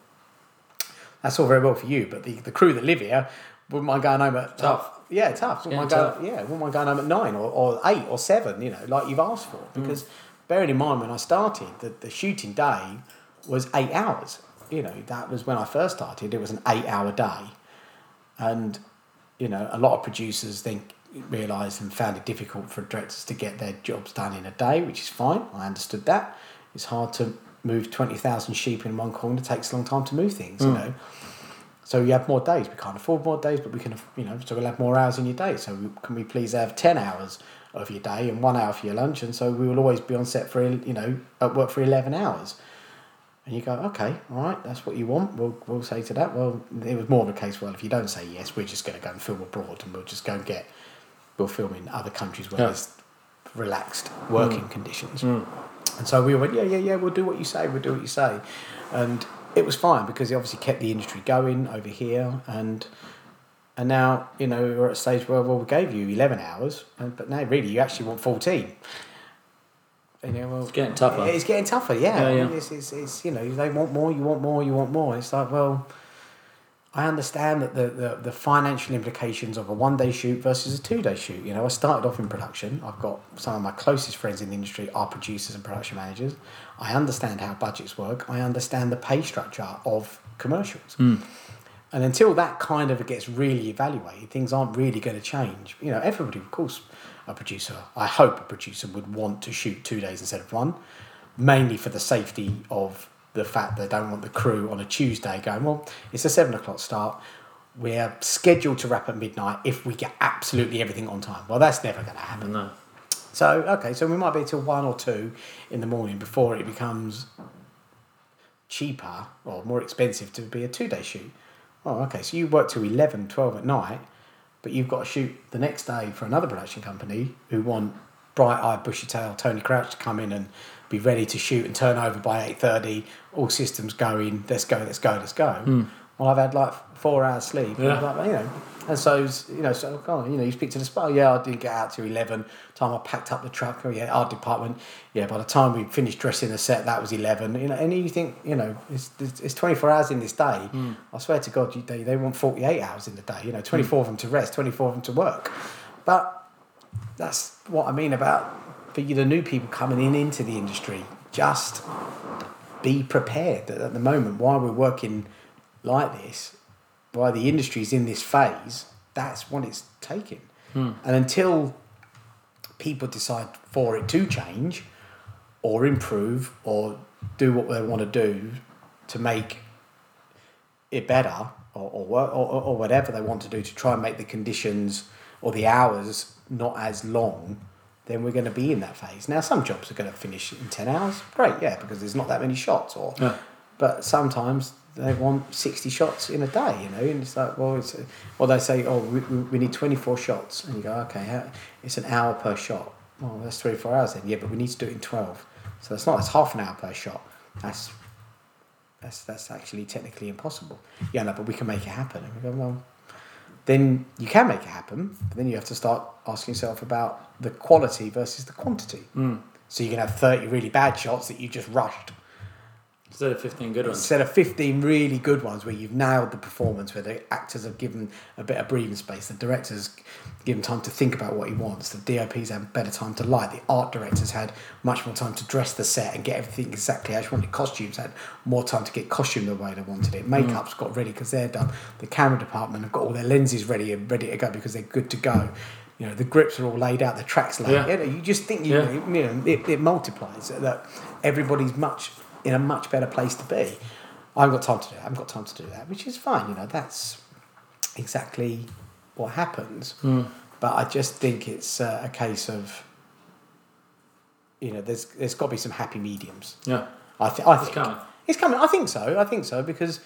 that's all very well for you, but the, the crew that live here wouldn't mind going home at Tough. Yeah, tough. Wouldn't mind getting going, yeah, wouldn't mind going home at nine or, or eight or seven. You know, like you've asked for. Because bearing in mind when I started, the, the shooting day was eight hours. You know, that was when I first started. It was an eight-hour day, and you know, a lot of producers then realised and found it difficult for directors to get their jobs done in a day, which is fine. I understood that. It's hard to move twenty thousand sheep in one corner. It takes a long time to move things. You hmm. know. So you have more days. We can't afford more days, but we can, you know, so we'll have more hours in your day. So we, can we please have ten hours of your day and one hour for your lunch? And so we will always be on set for, you know, at work for eleven hours. And you go, okay, all right, that's what you want. We'll, we'll say to that. Well, it was more of a case. Well, if you don't say yes, we're just going to go and film abroad, and we'll just go and get, we'll film in other countries where Yeah. there's relaxed working mm. conditions. Mm. And so we went, yeah, yeah, yeah, we'll do what you say, we'll do what you say. And it was fine because it obviously kept the industry going over here. And and now, you know, we're at a stage where, well, we gave you 11 hours, and, but now really you actually want 14. And, you know, well, It's getting tougher. It's getting tougher, yeah. Yeah, I mean, it's, it's, it's, you know, they want more, you want more, you want more. It's like, well, I understand that the, the, the financial implications of a one day shoot versus a two day shoot. You know, I started off in production. I've got some of my closest friends in the industry are producers and production managers. I understand how budgets work. I understand the pay structure of commercials. Hmm. And until that kind of gets really evaluated, things aren't really going to change. You know, everybody, of course, a producer, I hope a producer would want to shoot two days instead of one, mainly for the safety of the fact they don't want the crew on a Tuesday going, well, it's a seven o'clock start. We're scheduled to wrap at midnight if we get absolutely everything on time. Well, that's never going to happen. No. So okay, so we might be till one or two in the morning before it becomes cheaper or more expensive to be a two day shoot. Oh, okay, so you work till 11, 12 at night, but you've got to shoot the next day for another production company who want bright eyed, bushy tail Tony Crouch to come in and be ready to shoot and turn over by eight thirty. All systems going. Let's go. Let's go. Let's go. Hmm. Well, I've had like four hours sleep. Yeah. Like, you know, and so you know, so oh, you know, you speak to the spy. Yeah, I didn't get out till eleven. Time I packed up the truck. Oh yeah, our department. Yeah, by the time we finished dressing the set, that was eleven. You know, and you think, you know, it's it's, twenty four hours in this day. Hmm. I swear to God, you, they they want forty eight hours in the day. You know, hmm. twenty four of them to rest, twenty four of them to work. But that's what I mean about for you, the new people coming in into the industry. Just be prepared that at the moment, while we're working like this, while the industry's in this phase, that's what it's taking. Hmm. And until people decide for it to change or improve or do what they want to do to make it better or, or, or, or whatever they want to do to try and make the conditions or the hours not as long, then we're going to be in that phase. Now, some jobs are going to finish in 10 hours. Great, yeah, because there's not that many shots. Or, Yeah. But sometimes they want 60 shots in a day, you know, and it's like, well, it's, or they say, oh, we, we need 24 shots. And you go, okay, it's an hour per shot. Well, that's three four hours then. Yeah, but we need to do it in 12. So it's not, it's half an hour per shot. That's that's that's actually technically impossible. Yeah, no, but we can make it happen. And we go, well, then you can make it happen, but then you have to start asking yourself about the quality versus the quantity. Mm. So you can have 30 really bad shots that you just rushed Instead of 15 good ones. instead of 15 really good ones where you've nailed the performance, where the actors have given a bit of breathing space, the director's given time to think about what he wants, the DOP's had better time to light, the art director's had much more time to dress the set and get everything exactly as you wanted. Costumes had more time to get costume the way they wanted it. Mm. Makeup's got ready because they're done. The camera department have got all their lenses ready and ready to go because they're good to go. You know, the grips are all laid out, the tracks laid. Yeah. You, know, you just think you, Yeah. you know it, it multiplies that everybody's much in a much better place to be. I haven't got time to do that. I haven't got time to do that, which is fine. You know, that's exactly what happens. Hmm. But I just think it's uh, a case of, you know, there's there's got to be some happy mediums. Yeah. I, th- I It's think coming. It's coming. I think so. I think so because,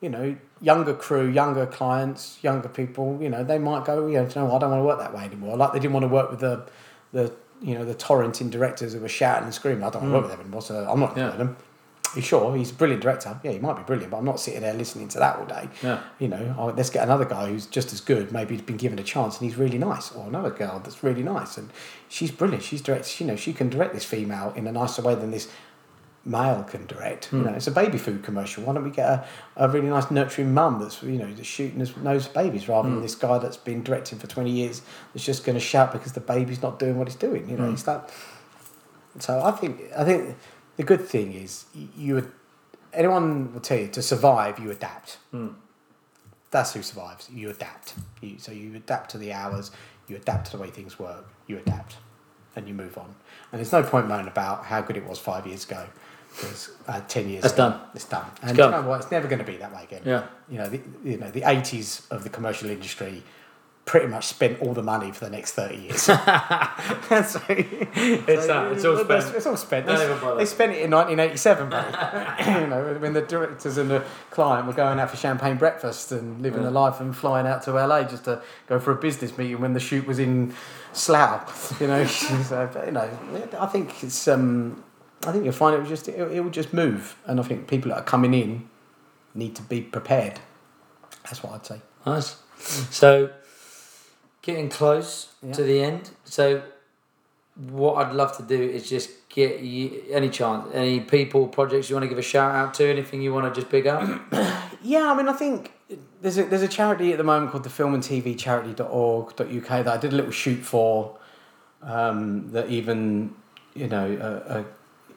you know, younger crew, younger clients, younger people, you know, they might go, you know, "Do you know, I don't want to work that way anymore. Like they didn't want to work with the, the you know, the torrenting directors who were shouting and screaming. I don't want to work with them anymore. So I'm not Hmm. Yeah. them. You sure he's a brilliant director? Yeah, he might be brilliant, but I'm not sitting there listening to that all day. Yeah. You know, oh, let's get another guy who's just as good. Maybe he's been given a chance and he's really nice, or another girl that's really nice and she's brilliant. She's direct. You know, she can direct this female in a nicer way than this male can direct. You hmm. know, it's a baby food commercial. Why don't we get a, a really nice nurturing mum that's you know that's shooting his nose babies rather than hmm. this guy that's been directing for twenty years that's just going to shout because the baby's not doing what he's doing. You know, hmm. it's like. So I think I think the good thing is you would anyone will tell you to survive you adapt. That's who survives. You adapt. You, so you adapt to the hours. You adapt to the way things work. You adapt, and you move on. And there's no point moaning about how good it was five years ago, because uh, ten years. It's ago, done. It's done. And gone. you know what? It's never going to be that way again. Yeah. You know, the, you know, the '80s of the commercial industry pretty much spent all the money for the next 30 years. so, It's that. It's all spent. It's all spent. Don't They, they spent it in 1987, mate. you know, when the directors and the client were going out for champagne breakfast and living Yeah. the life and flying out to LA just to go for a business meeting when the shoot was in Slough. You know, so, but, you know, I think it's. Um, I think you'll find it will just it, it will just move, and I think people that are coming in need to be prepared. That's what I'd say. Nice. So, getting close Yeah. to the end. So, what I'd love to do is just get you any chance, any people, projects you want to give a shout out to, anything you want to just pick up. Yeah, I mean, I think there's a, there's a charity at the moment called the Film and TV Charity.org.uk that I did a little shoot for. Um, that even you know uh, uh,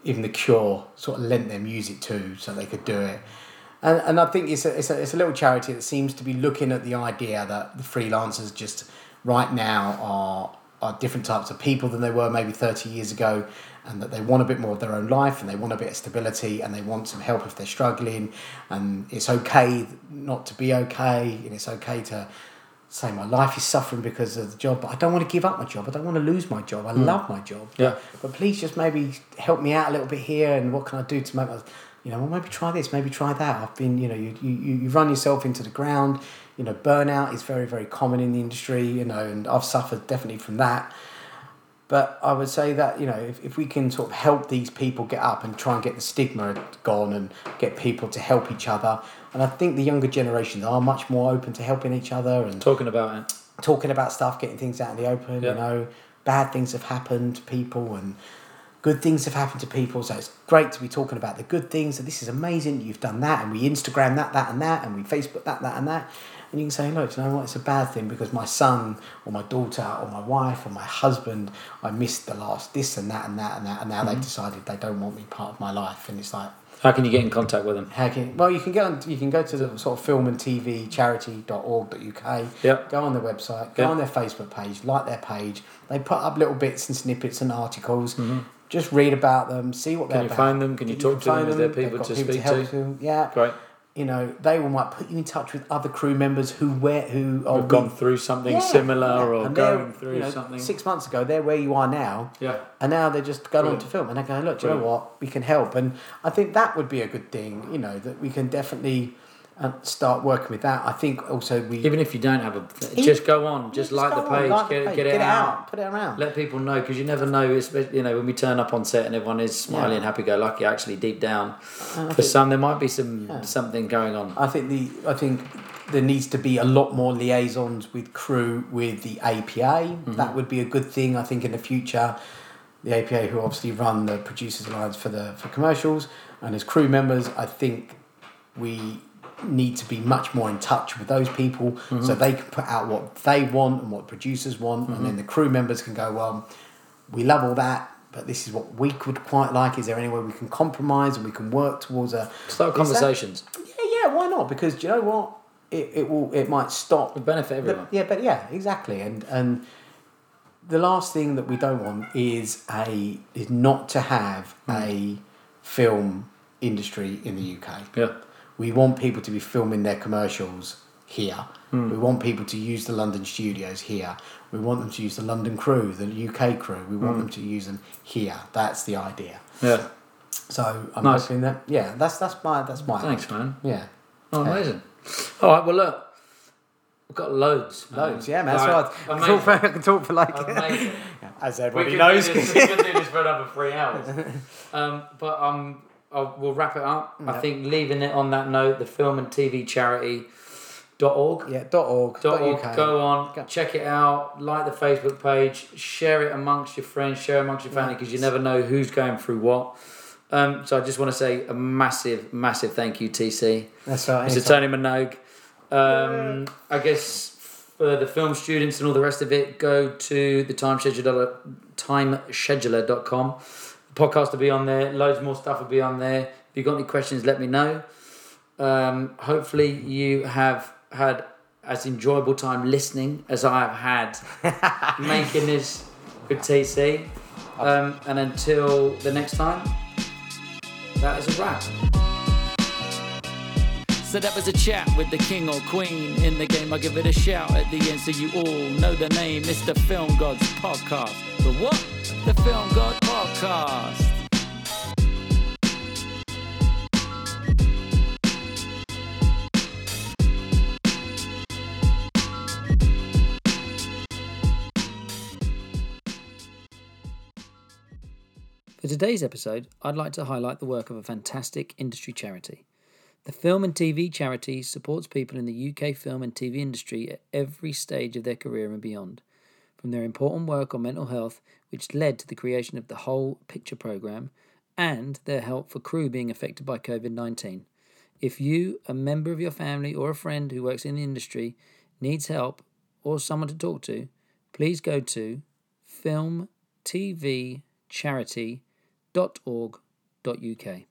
even the Cure sort of lent their music to, so they could do it. And, and I think it's a, it's, a, it's a little charity that seems to be looking at the idea that the freelancers just right now are, are different types of people than they were maybe 30 years ago and that they want a bit more of their own life and they want a bit of stability and they want some help if they're struggling and it's okay not to be okay and it's okay to say my life is suffering because of the job but I don't want to give up my job. I don't want to lose my job. I hmm. love my job. Yeah. but please just maybe help me out a little bit here and what can I do to make my you know well maybe try this maybe try that. I've been you know you, you, you you run yourself into the ground. You know burnout is very very common in the industry you know and I've suffered definitely from that but I would say that you know if, if we can sort of help these people get up and try and get the stigma gone and get people to help each other and I think the younger generations are much more open to helping each other and Talking about it. talking about stuff, getting things out in the open. Yeah. You know, bad things have happened to people and good things have happened to people. So it's great to be talking about the good things. And this is amazing. You've done that, and we Instagram that, that, and that, and we Facebook that, that, and that. And you can say, look, you know what? It's a bad thing because my son or my daughter or my wife or my husband, I missed the last this and that and that and that, and now they've decided they don't want me part of my life. And it's like, How can you get in contact with them? how can well you can get on you can go to the sort of film and TV charity.org.uk. Yep. Go on their website, go Yep. on their Facebook page, like their page. They put up little bits and snippets and articles. Just read about them, see what Mm-hmm. Can they're about. Can you phone them? Can you talk to them? Is there They've people to speak to? them. Yeah. Great. You know, they will might put you in touch with other crew members who where who are We've gone through something Yeah, similar yeah. or going through you know, something. Six months ago, they're where you are now. Yeah. And now they're just going on to film and they're going, look, do you know what? We can help. And I think that would be a good thing, you know, that we can definitely uh, start working with that. I think also we. Even if you don't have a, just go on, just like the go on, page, like get, the page, get it out. put it around. Let people know because you never know. Especially, you know, when we turn up on set and everyone is smiling, Yeah. happy-go-lucky, actually deep down, for some there might be some something going on. I think the I think there needs to be a lot more liaisons with crew with the APA. That would be a good thing. I think in the future, the APA who obviously run the producers alliance for the for commercials and as crew members, I think we need to be much more in touch with those people so mm-hmm. they can put out what they want and what producers want and then mm-hmm. the crew members can go well we love all that but this is what we could quite like is there any way we can compromise and we can work towards a Start Is that- conversations. yeah, yeah, why not? Because do you know what? It, it will it might stop Would benefit the- everyone. yeah, but yeah, exactly. And and the last thing that we don't want is a is not to have mm. a film industry in the UK. Yeah. We want people to be filming their commercials here. Hmm. We want people to use the London studios here. We want them to use the London crew, the UK crew. We want them to use them here. That's the idea. Yeah. So I'm Nice. hoping that yeah, that's that's my that's my Thanks, man. yeah. Oh, Yeah. amazing. All right. Well, look, we've got loads. man. Loads, yeah, man. That's right. I can, talk for, I can talk for like, as everybody could, knows. do this, we could do this for another three hours. Um, but um, I'll, we'll wrap it up. I think leaving it on that note, the film and TV charity dot org. yeah, dot org, Dot dot org. uk. Go on, Go. check it out. Like the Facebook page, share it amongst your friends, share it amongst your family because you never know who's going through what. Um, so I just want to say a massive, massive thank you, TC. That's right. Mr. anytime. Tony Minogue. Um, I guess for the film students and all the rest of it, go to the time scheduler, timescheduler.com. The podcast will be on there. Loads more stuff will be on there. If you've got any questions, let me know. Um, hopefully, you have had as enjoyable time listening as I have had making this with TC. Um, and until the next time, that is a wrap. So that was a chat with the king or queen in the game. I'll give it a shout at the end so you all know the name. It's the Film Gods Podcast. The what? The Film God Podcast. For today's episode, I'd like to highlight the work of a fantastic industry charity. The Film and TV Charity supports people in the UK film and TV industry at every stage of their career and beyond. From their important work on mental health, which led to the creation of the Whole Picture programme, and their help for crew being affected by COVID 19. If you, a member of your family, or a friend who works in the industry needs help or someone to talk to, please go to filmtvcharity.org.uk.